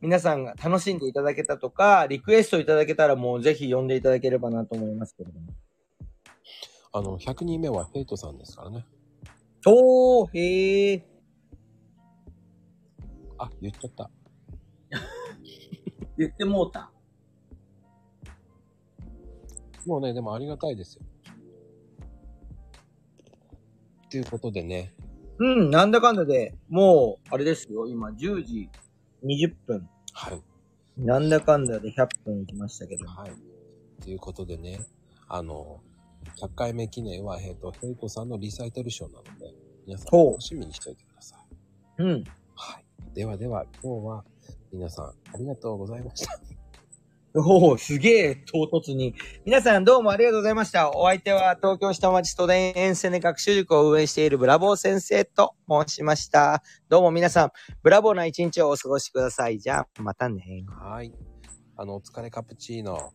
皆さんが楽しんでいただけたとか、リクエストいただけたらもうぜひ呼んでいただければなと思いますけれども。あの、100人目はヘイトさんですからね。おー、へー。あ、言っちゃった。言ってもうた。もうね、でもありがたいですよ。ということでね、うん、なんだかんだで、もう、あれですよ、今10時20分。はい。なんだかんだで100分いきましたけど。はい。ということでね、あの、100回目記念は、えっ、と、ヘイトさんのリサイタルショーなので、皆さん楽しみにしておいてください。うん。はい。ではでは、今日は皆さんありがとうございました。おお、すげえ唐突に。皆さんどうもありがとうございました。お相手は東京下町都電沿線で学習塾を運営しているブラボー先生と申しました。どうも皆さん、ブラボーな一日をお過ごしください。じゃあ、またね。はい。あの、お疲れカプチーノ。